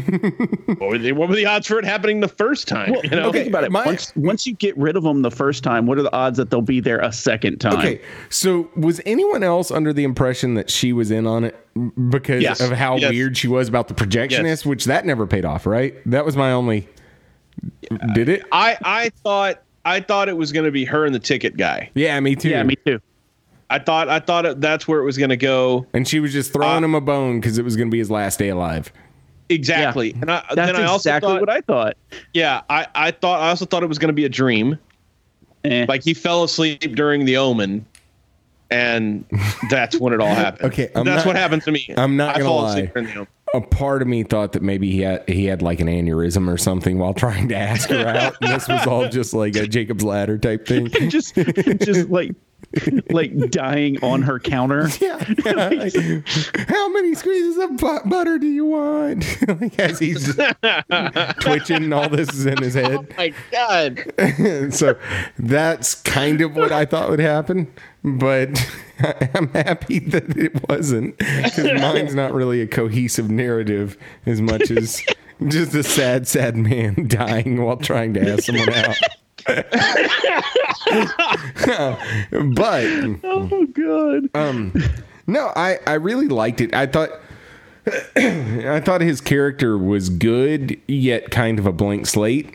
[SPEAKER 3] What were, the, what were the odds for it happening the first time?
[SPEAKER 2] Well,
[SPEAKER 3] you know?
[SPEAKER 2] think about it.
[SPEAKER 1] my-
[SPEAKER 2] once, once you get rid of them the first time, what are the odds that they'll be there a second time?
[SPEAKER 1] Okay, so was anyone else under the impression that she was in on it because
[SPEAKER 2] Yes.
[SPEAKER 1] of how
[SPEAKER 3] Yes.
[SPEAKER 1] weird she was about the projectionist? Which that never paid off, right? That was my only. Did it?
[SPEAKER 3] I I thought I thought it was going to be her and the ticket guy.
[SPEAKER 1] Yeah, me too.
[SPEAKER 2] Yeah, me too.
[SPEAKER 3] I thought I thought that's where it was going to go.
[SPEAKER 1] and she was just throwing
[SPEAKER 3] Uh,
[SPEAKER 1] him a bone because it was going to be his last day alive.
[SPEAKER 3] Exactly. And I,
[SPEAKER 2] That's
[SPEAKER 3] then I also
[SPEAKER 2] exactly
[SPEAKER 3] thought,
[SPEAKER 2] what I thought.
[SPEAKER 3] yeah, I, I thought I also thought it was going to be a dream.
[SPEAKER 2] Eh.
[SPEAKER 3] Like he fell asleep during the Omen, and that's when it all happened.
[SPEAKER 1] Okay, I'm
[SPEAKER 3] that's
[SPEAKER 1] not-
[SPEAKER 3] what happened to me.
[SPEAKER 1] I'm not
[SPEAKER 3] I
[SPEAKER 1] gonna
[SPEAKER 3] fall
[SPEAKER 1] lie.
[SPEAKER 3] asleep during the Omen.
[SPEAKER 1] A part of me thought that maybe he had he had like an aneurysm or something while trying to ask her out, and this was all just like a Jacob's ladder type thing.
[SPEAKER 2] just, just like, like dying on her counter.
[SPEAKER 1] Yeah. How many squeezes of bu- butter do you want? like as he's twitching, and all this is in his head.
[SPEAKER 3] Oh my God.
[SPEAKER 1] so that's kind of what I thought would happen, but I'm happy that it wasn't because mine's not really a cohesive narrative as much as just a sad, sad man dying while trying to ask someone out. but
[SPEAKER 2] Oh god.
[SPEAKER 1] um, no, I I really liked it. I thought. I thought his character was good, yet kind of a blank slate.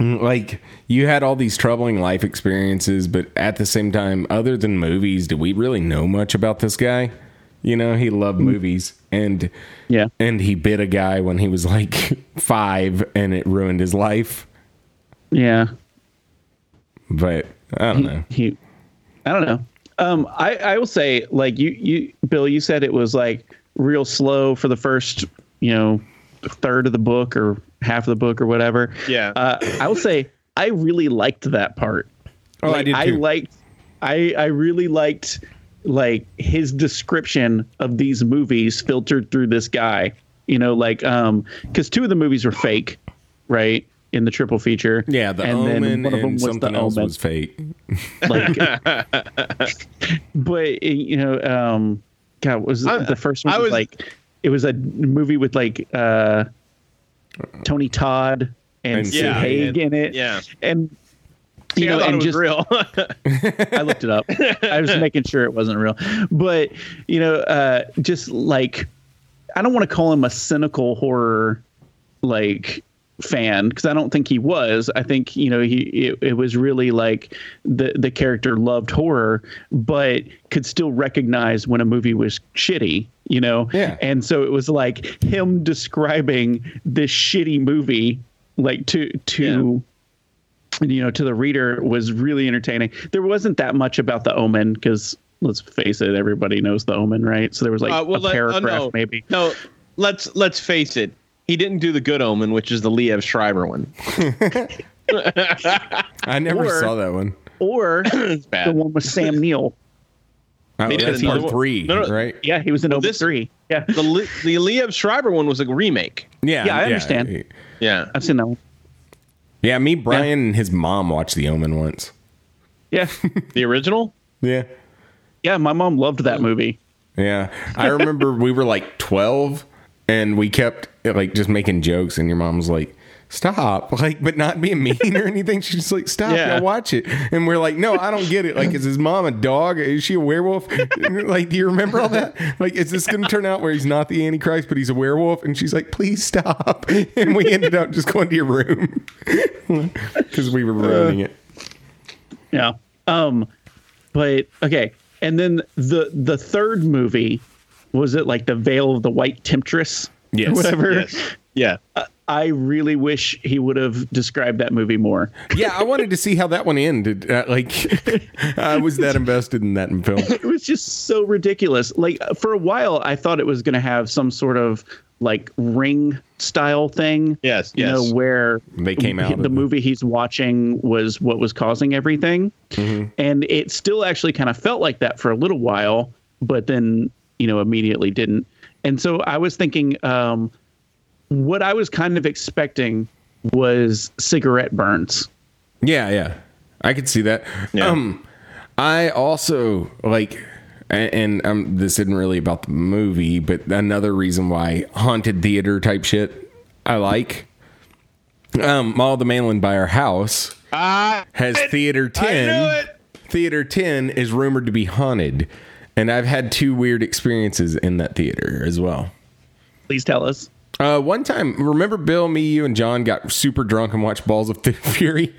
[SPEAKER 1] Like you had all these troubling life experiences, but at the same time, other than movies, do we really know much about this guy? You know, he loved movies, and
[SPEAKER 2] Yeah.
[SPEAKER 1] and he bit a guy when he was like five, and it ruined his life.
[SPEAKER 2] Yeah.
[SPEAKER 1] But I don't know.
[SPEAKER 2] He, I don't know. Um, I I will say like you you Bill, you said it was like real slow for the first you know third of the book or half of the book or whatever.
[SPEAKER 3] Yeah.
[SPEAKER 2] Uh, I will say I really liked that part.
[SPEAKER 1] Oh, I
[SPEAKER 2] Like,
[SPEAKER 1] did
[SPEAKER 2] I liked. I I really liked like his description of these movies filtered through this guy. You know, like um, because two of the movies were fake, right? In the triple feature.
[SPEAKER 1] Yeah, the
[SPEAKER 2] and
[SPEAKER 1] Omen
[SPEAKER 2] then one of them
[SPEAKER 1] and
[SPEAKER 2] was
[SPEAKER 1] something
[SPEAKER 2] the
[SPEAKER 1] else
[SPEAKER 2] Omen.
[SPEAKER 1] was fate.
[SPEAKER 2] like but you know um god was
[SPEAKER 3] I-
[SPEAKER 2] the first one
[SPEAKER 3] I
[SPEAKER 2] was,
[SPEAKER 3] was-
[SPEAKER 2] like it was a movie with like uh tony todd and,
[SPEAKER 1] And
[SPEAKER 2] Sid
[SPEAKER 1] Sid
[SPEAKER 2] Haig in it
[SPEAKER 3] Yeah.
[SPEAKER 2] and you
[SPEAKER 3] See,
[SPEAKER 2] know
[SPEAKER 3] thought
[SPEAKER 2] and
[SPEAKER 3] it was
[SPEAKER 2] just
[SPEAKER 3] real.
[SPEAKER 2] I looked it up. I was making sure it wasn't real. But, you know, uh, just like, I don't want to call him a cynical horror, like, fan because I don't think he was. I think you know he it, it was really like the the character loved horror, but could still recognize when a movie was shitty. You know,
[SPEAKER 1] Yeah.
[SPEAKER 2] And so it was like him describing this shitty movie, like to to you know to the reader was really entertaining. There wasn't that much about the Omen because let's face it, everybody knows the Omen, right? So there was like
[SPEAKER 3] Uh, well,
[SPEAKER 2] a
[SPEAKER 3] let- uh,
[SPEAKER 2] paragraph
[SPEAKER 3] no,
[SPEAKER 2] maybe.
[SPEAKER 3] No, let's let's face it. He didn't do the Good Omen, which is the Liev Schreiber one.
[SPEAKER 1] I never
[SPEAKER 2] Or-
[SPEAKER 1] saw that one.
[SPEAKER 2] Or
[SPEAKER 3] bad.
[SPEAKER 2] the one with Sam Neill.
[SPEAKER 1] Oh,
[SPEAKER 3] He did
[SPEAKER 1] that's part
[SPEAKER 3] one.
[SPEAKER 1] three,
[SPEAKER 3] No, no.
[SPEAKER 1] right?
[SPEAKER 2] Yeah, he was in Omen
[SPEAKER 3] this-
[SPEAKER 2] three. Yeah,
[SPEAKER 3] The Li- the Liev Schreiber one was a remake.
[SPEAKER 1] Yeah,
[SPEAKER 2] Yeah, I understand.
[SPEAKER 3] Yeah.
[SPEAKER 2] I've seen that one.
[SPEAKER 1] Yeah, me, Brian, and his mom watched The Omen once.
[SPEAKER 2] Yeah,
[SPEAKER 3] The original?
[SPEAKER 1] Yeah.
[SPEAKER 2] yeah. My mom loved that movie.
[SPEAKER 1] Yeah. I remember we were like 12 and we kept like just making jokes and your mom was like, stop. Like, but not being mean or anything. She's like, stop,
[SPEAKER 3] Yeah.
[SPEAKER 1] y'all watch it. And we're like, no, I don't get it. Like, is his mom a dog? Is she a werewolf? like, do you remember all that? Like, is this going to turn out where he's not the Antichrist, but he's a werewolf? And she's like, please stop. And we ended up just going to your room because we were ruining it.
[SPEAKER 2] Yeah. Um, but okay, and then the the third movie was it like the Veil of the White Temptress?
[SPEAKER 1] Yes.
[SPEAKER 2] Whatever.
[SPEAKER 3] Yes. Yeah.
[SPEAKER 2] I really wish he would have described that movie more.
[SPEAKER 1] Yeah, I wanted to see how that one ended. Uh, like, I was that invested in that film.
[SPEAKER 2] it was just so ridiculous. Like for a while, I thought it was going to have some sort of like ring style thing.
[SPEAKER 3] Yes,
[SPEAKER 2] you
[SPEAKER 3] yes.
[SPEAKER 2] know where
[SPEAKER 1] They came out
[SPEAKER 2] the
[SPEAKER 1] it.
[SPEAKER 2] movie he's watching was what was causing everything,
[SPEAKER 1] Mm-hmm.
[SPEAKER 2] and it still actually kind of felt like that for a little while, but then you know immediately didn't. And so I was thinking, um, what I was kind of expecting was cigarette burns.
[SPEAKER 1] Yeah, yeah. I could see that.
[SPEAKER 3] Yeah.
[SPEAKER 1] Um I also like and, and um this isn't really about the movie, but another reason why haunted theater type shit I like. Um Mall of the Mainland by our house has Theater 10.
[SPEAKER 3] I knew it.
[SPEAKER 1] Theater 10 is rumored to be haunted. And I've had two weird experiences in that theater as well.
[SPEAKER 2] Please tell us.
[SPEAKER 1] Uh, one time, remember Bill, me, you, and John got super drunk and watched Balls of Fury?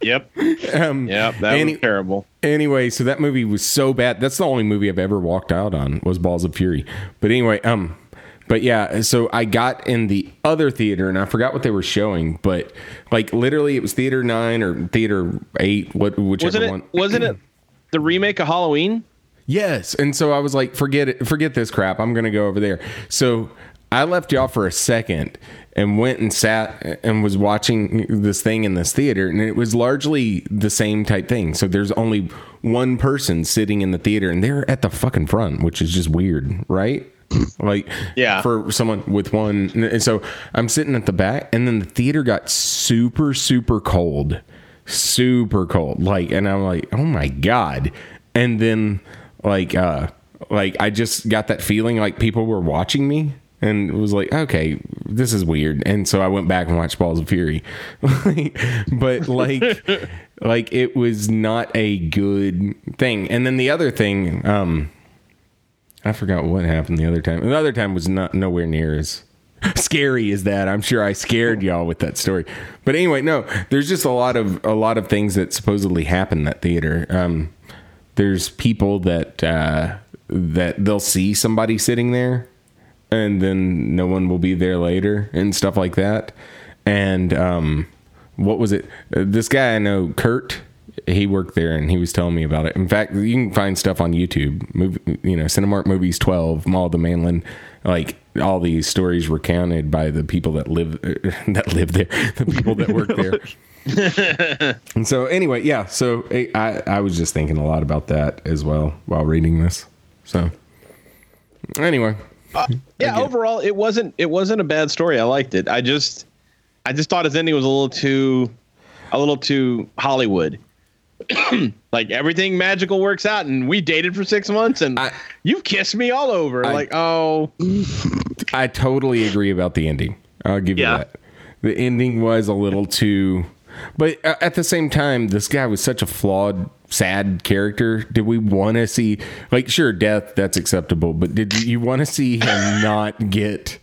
[SPEAKER 3] Yep.
[SPEAKER 1] Um,
[SPEAKER 3] Yep. That
[SPEAKER 1] any-
[SPEAKER 3] was terrible.
[SPEAKER 1] Anyway, so that movie was so bad. That's the only movie I've ever walked out on was Balls of Fury. But anyway, um, but yeah, so I got in the other theater and I forgot what they were showing, but like literally it was theater nine or theater eight, what whichever
[SPEAKER 3] Wasn't it?
[SPEAKER 1] one.
[SPEAKER 3] Wasn't it the remake of Halloween?
[SPEAKER 1] Yes. And so I was like, forget it, forget this crap. I'm going to go over there. So I left y'all for a second and went and sat and was watching this thing in this theater. And it was largely the same type thing. So there's only one person sitting in the theater and they're at the fucking front, which is just weird, right? like,
[SPEAKER 3] Yeah.
[SPEAKER 1] for someone with one. And so I'm sitting at the back and then the theater got super, super cold super cold like and i'm like oh my god and then like uh like i just got that feeling like people were watching me and it was like okay this is weird and so i went back and watched balls of fury but like like it was not a good thing and then the other thing um i forgot what happened the other time the other time was not nowhere near as scary as that. I'm sure I scared y'all with that story. But anyway, no, there's just a lot of a lot of things that supposedly happened that theater. Um, there's people that uh, that they'll see somebody sitting there, and then no one will be there later and stuff like that. And um, what was it? Uh, This guy I know, Kurt. He worked there and he was telling me about it. In fact, you can find stuff on YouTube. Movie, you know, Cinemark Movies 12, Mall of the Mainland, like all these stories recounted by the people that live that live there, the people that work there. and so, anyway, yeah. So I, I I was just thinking a lot about that as well while reading this. So, anyway, uh,
[SPEAKER 3] Yeah. Overall, it wasn't. It wasn't a bad story. I liked it. I just, I just thought his ending was a little too, a little too Hollywood. like everything magical works out, and we dated for six months, and
[SPEAKER 1] I-
[SPEAKER 3] you've kissed me all over. like, oh,
[SPEAKER 1] I totally agree about the ending. I'll give
[SPEAKER 2] Yeah.
[SPEAKER 1] you that. The ending was a little too, but uh, at the same time, this guy was such a flawed, sad character. Did we want to see, like, sure, death that's acceptable, but did you want to see him not get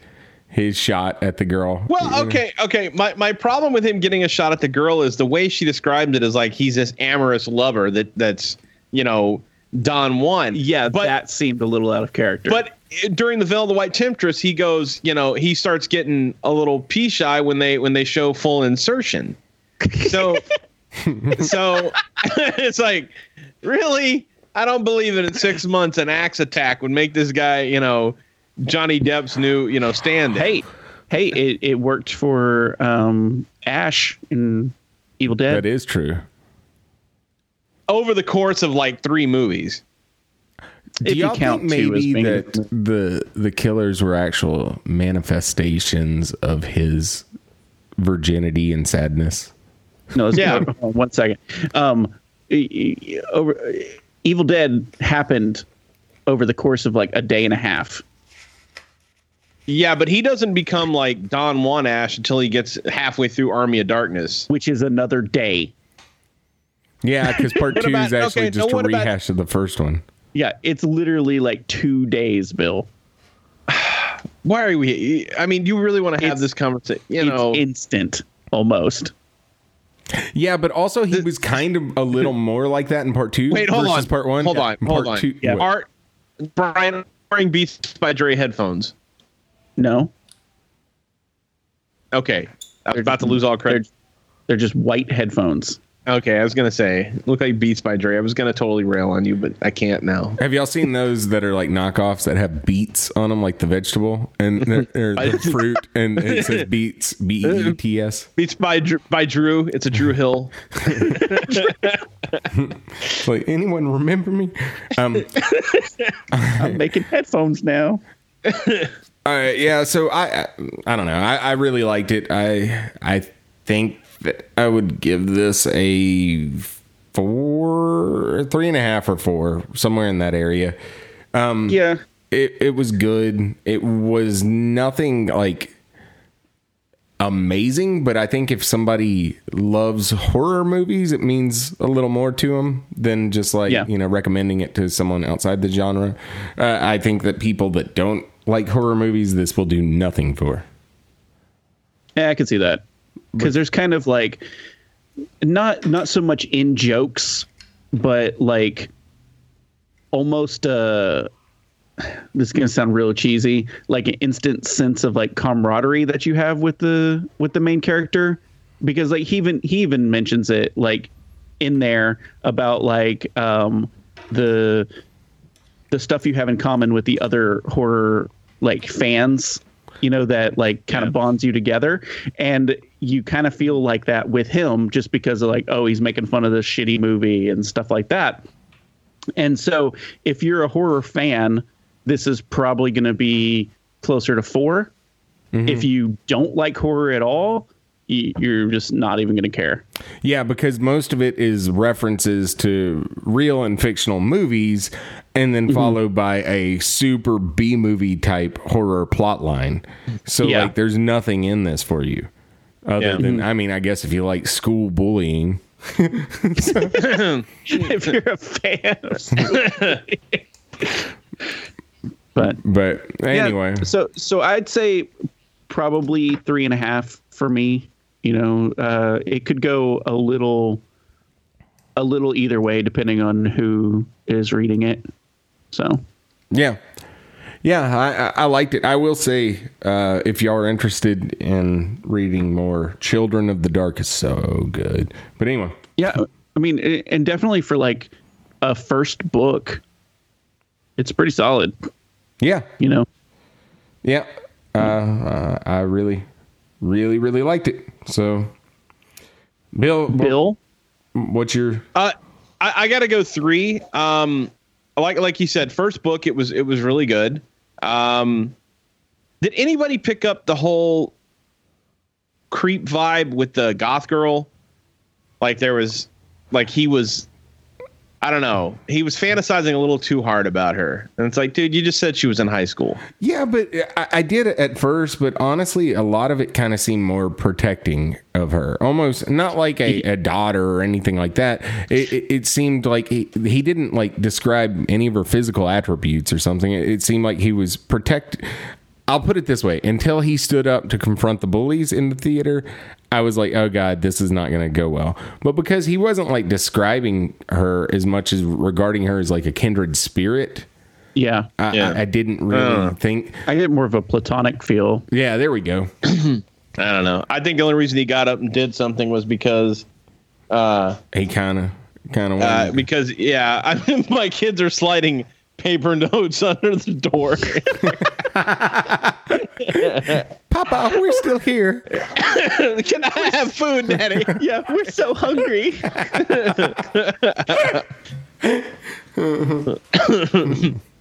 [SPEAKER 1] his shot at the girl?
[SPEAKER 3] Well, okay, okay. My my problem with him getting a shot at the girl is the way she described it is like he's this amorous lover that that's you know Don Juan.
[SPEAKER 2] Yeah,
[SPEAKER 3] but
[SPEAKER 2] that seemed a little out of character.
[SPEAKER 3] but during the Veil of the White Temptress, he goes, you know, he starts getting a little pea shy when they when they show full insertion. So, so it's like, really, I don't believe that in six months an axe attack would make this guy, you know, Johnny Depp's new, you know, stand.
[SPEAKER 2] hey, hey, it, it worked for um, Ash in Evil Dead.
[SPEAKER 1] that is true.
[SPEAKER 3] Over the course of like three movies.
[SPEAKER 1] Do
[SPEAKER 2] If you
[SPEAKER 1] y'all
[SPEAKER 2] count
[SPEAKER 1] think maybe that the the killers were actual manifestations of his virginity and sadness?
[SPEAKER 2] No,
[SPEAKER 3] Yeah.
[SPEAKER 2] hold on one second. Um, over, Evil Dead happened over the course of like a day and a half.
[SPEAKER 3] Yeah, but he doesn't become like Don Juan Ash until he gets halfway through Army of Darkness.
[SPEAKER 2] which is another day.
[SPEAKER 1] Yeah, because part two
[SPEAKER 3] about-
[SPEAKER 1] is actually
[SPEAKER 3] okay,
[SPEAKER 1] just
[SPEAKER 3] now
[SPEAKER 1] a
[SPEAKER 3] what about-
[SPEAKER 1] rehash of the first one.
[SPEAKER 2] Yeah, it's literally like two days, Bill.
[SPEAKER 3] Why are we? I mean, you really want to have
[SPEAKER 2] It's-
[SPEAKER 3] this conversation? You
[SPEAKER 2] it's
[SPEAKER 3] know,
[SPEAKER 2] instant almost.
[SPEAKER 1] Yeah, but also he was kind of a little more like that in part two.
[SPEAKER 3] wait, hold
[SPEAKER 1] versus
[SPEAKER 3] on,
[SPEAKER 1] part one.
[SPEAKER 3] Hold on,
[SPEAKER 1] In
[SPEAKER 3] hold
[SPEAKER 1] part
[SPEAKER 3] on.
[SPEAKER 1] two-
[SPEAKER 2] Yeah.
[SPEAKER 3] Art, Brian wearing Beats by Dre headphones.
[SPEAKER 2] No,
[SPEAKER 3] Okay, I was about to lose all
[SPEAKER 2] they're,
[SPEAKER 3] credit.
[SPEAKER 2] they're just white headphones.
[SPEAKER 3] Okay, I was gonna say look like Beats by Dre. I was gonna totally rail on you, but I can't now.
[SPEAKER 1] Have y'all seen those that are like knockoffs that have beets on them, like the vegetable and they're, they're the fruit, and it says beets, B E E T S.
[SPEAKER 3] Beats by by Drew. It's a Drew Hill.
[SPEAKER 1] Like anyone remember me? Um,
[SPEAKER 2] I'm making headphones now.
[SPEAKER 1] Uh, yeah, so I, I I don't know. I, I really liked it. I I think that I would give this a four, three and a half or four, somewhere in that area. Um,
[SPEAKER 2] Yeah,
[SPEAKER 1] It it was good. It was nothing like amazing, but I think if somebody loves horror movies, it means a little more to them than just like
[SPEAKER 2] Yeah.
[SPEAKER 1] you know recommending it to someone outside the genre. Uh, I think that people that don't like horror movies, this will do nothing for.
[SPEAKER 2] yeah, I can see that because there's kind of like not not so much in jokes, but like almost uh this is gonna sound real cheesy, like an instant sense of like camaraderie that you have with the with the main character, because like he even he even mentions it like in there about like um the the stuff you have in common with the other horror like fans you know that like kind of bonds you together. And you kind of feel like that with him just because of like oh he's making fun of this shitty movie and stuff like that. And so if you're a horror fan this is probably going to be closer to 4 mm-hmm. if you don't like horror at all you're just not even going to care.
[SPEAKER 1] Yeah, because most of it is references to real and fictional movies, and then mm-hmm. followed by a super B movie type horror plot line. So
[SPEAKER 2] Yeah.
[SPEAKER 1] like, there's nothing in this for you, other
[SPEAKER 3] Yeah.
[SPEAKER 1] than I mean, I guess if you like school bullying.
[SPEAKER 2] if you're a fan of but
[SPEAKER 1] But
[SPEAKER 2] Yeah,
[SPEAKER 1] anyway,
[SPEAKER 2] so so I'd say probably three and a half for me. You know, uh, it could go a little, a little either way depending on who is reading it. So
[SPEAKER 1] yeah, yeah, I, I, I liked it. I will say, uh, if y'all are interested in reading more, Children of the Dark is so good. But anyway,
[SPEAKER 2] yeah, I mean, and definitely for like a first book, it's pretty solid.
[SPEAKER 1] yeah,
[SPEAKER 2] You know,
[SPEAKER 1] Yeah, uh, uh, I really, really, really liked it. So, Bill,
[SPEAKER 2] Bill.
[SPEAKER 1] what's your?
[SPEAKER 3] Uh, I, I got to go three. Um, like like you said, first book it was it was really good. Um, did anybody pick up the whole creep vibe with the goth girl. Like there was, like he was, I don't know, he was fantasizing a little too hard about her, and it's like, dude, you just said she was in high school.
[SPEAKER 1] Yeah, but I, I did at first, but honestly, a lot of it kind of seemed more protecting of her, almost not like a, a daughter or anything like that. It, it, it seemed like he, he didn't like describe any of her physical attributes or something. It, it seemed like he was protect. I'll put it this way: until he stood up to confront the bullies in the theater, I was like, "Oh God, this is not going to go well." But because he wasn't like describing her as much as regarding her as like a kindred spirit,
[SPEAKER 2] Yeah.
[SPEAKER 1] I,
[SPEAKER 3] Yeah.
[SPEAKER 1] I, I didn't really
[SPEAKER 3] Uh.
[SPEAKER 1] think.
[SPEAKER 2] I get more of a platonic feel.
[SPEAKER 1] Yeah, there we go.
[SPEAKER 3] I don't know. I think the only reason he got up and did something was because, uh,
[SPEAKER 1] He kind of, kind of.
[SPEAKER 3] uh because yeah, I my kids are sliding paper notes under the door.
[SPEAKER 1] Papa, we're still here.
[SPEAKER 3] Can I have food, Daddy?
[SPEAKER 2] Yeah, we're so hungry.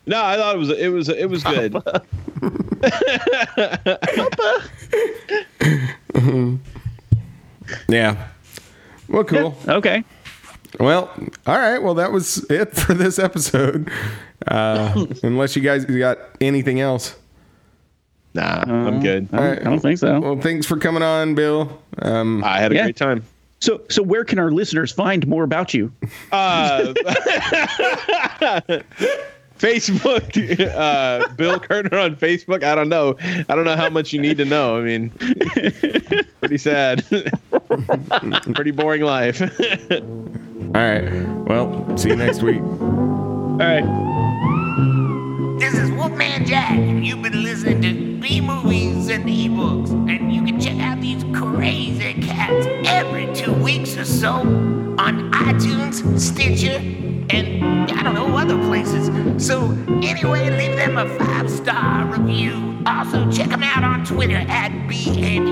[SPEAKER 3] No, I thought it was it was it was good. Papa.
[SPEAKER 1] Yeah. Well, cool.
[SPEAKER 2] Okay.
[SPEAKER 1] Well, all right. Well, that was it for this episode. Uh, unless you guys got anything else.
[SPEAKER 3] Nah, I'm good.
[SPEAKER 2] I don't, I don't think so.
[SPEAKER 1] Well, thanks for coming on, Bill. Um,
[SPEAKER 3] I had a
[SPEAKER 2] Yeah.
[SPEAKER 3] great time.
[SPEAKER 2] So, so where can our listeners find more about you?
[SPEAKER 3] Uh, Facebook, uh, Bill Curtner on Facebook. I don't know. I don't know how much you need to know. I mean, pretty sad. pretty boring life.
[SPEAKER 1] all right. Well, see you next week.
[SPEAKER 2] All right.
[SPEAKER 10] This is Wolfman Jack, you've been listening to B movies and ebooks. And you can check out these crazy every two weeks or so on iTunes, Stitcher, and I don't know other places. So anyway, leave them a five star review. Also check them out on Twitter at B and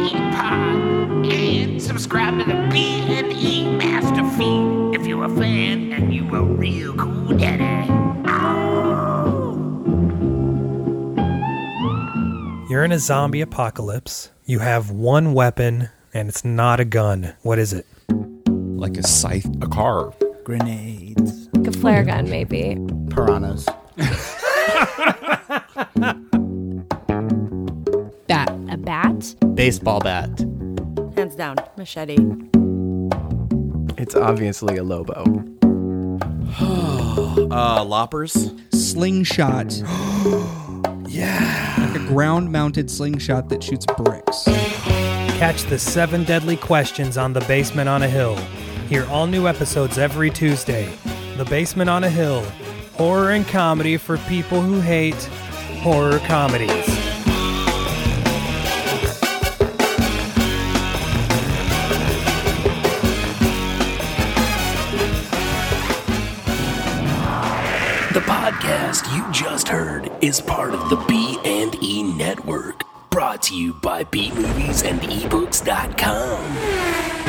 [SPEAKER 10] subscribe to the BNE Master Feed if you're a fan and you a real cool daddy.
[SPEAKER 11] You're in a zombie apocalypse. You have one weapon, and it's not a gun. What is it?
[SPEAKER 12] Like a scythe, a car,
[SPEAKER 13] Grenades.
[SPEAKER 14] Like a flare gun, maybe.
[SPEAKER 13] Piranhas.
[SPEAKER 14] Bat. A bat?
[SPEAKER 13] Baseball bat.
[SPEAKER 14] Hands down. Machete.
[SPEAKER 13] It's obviously a Lobo.
[SPEAKER 5] uh, loppers.
[SPEAKER 15] Slingshot. yeah. Like a ground mounted slingshot that shoots bricks.
[SPEAKER 11] Catch the seven deadly questions on The Basement on a Hill. Hear all new episodes every Tuesday. The Basement on a Hill. Horror and comedy for people who hate horror comedies.
[SPEAKER 16] The podcast you just heard is part of the B and network, brought to you by BMovies and ebooks.com.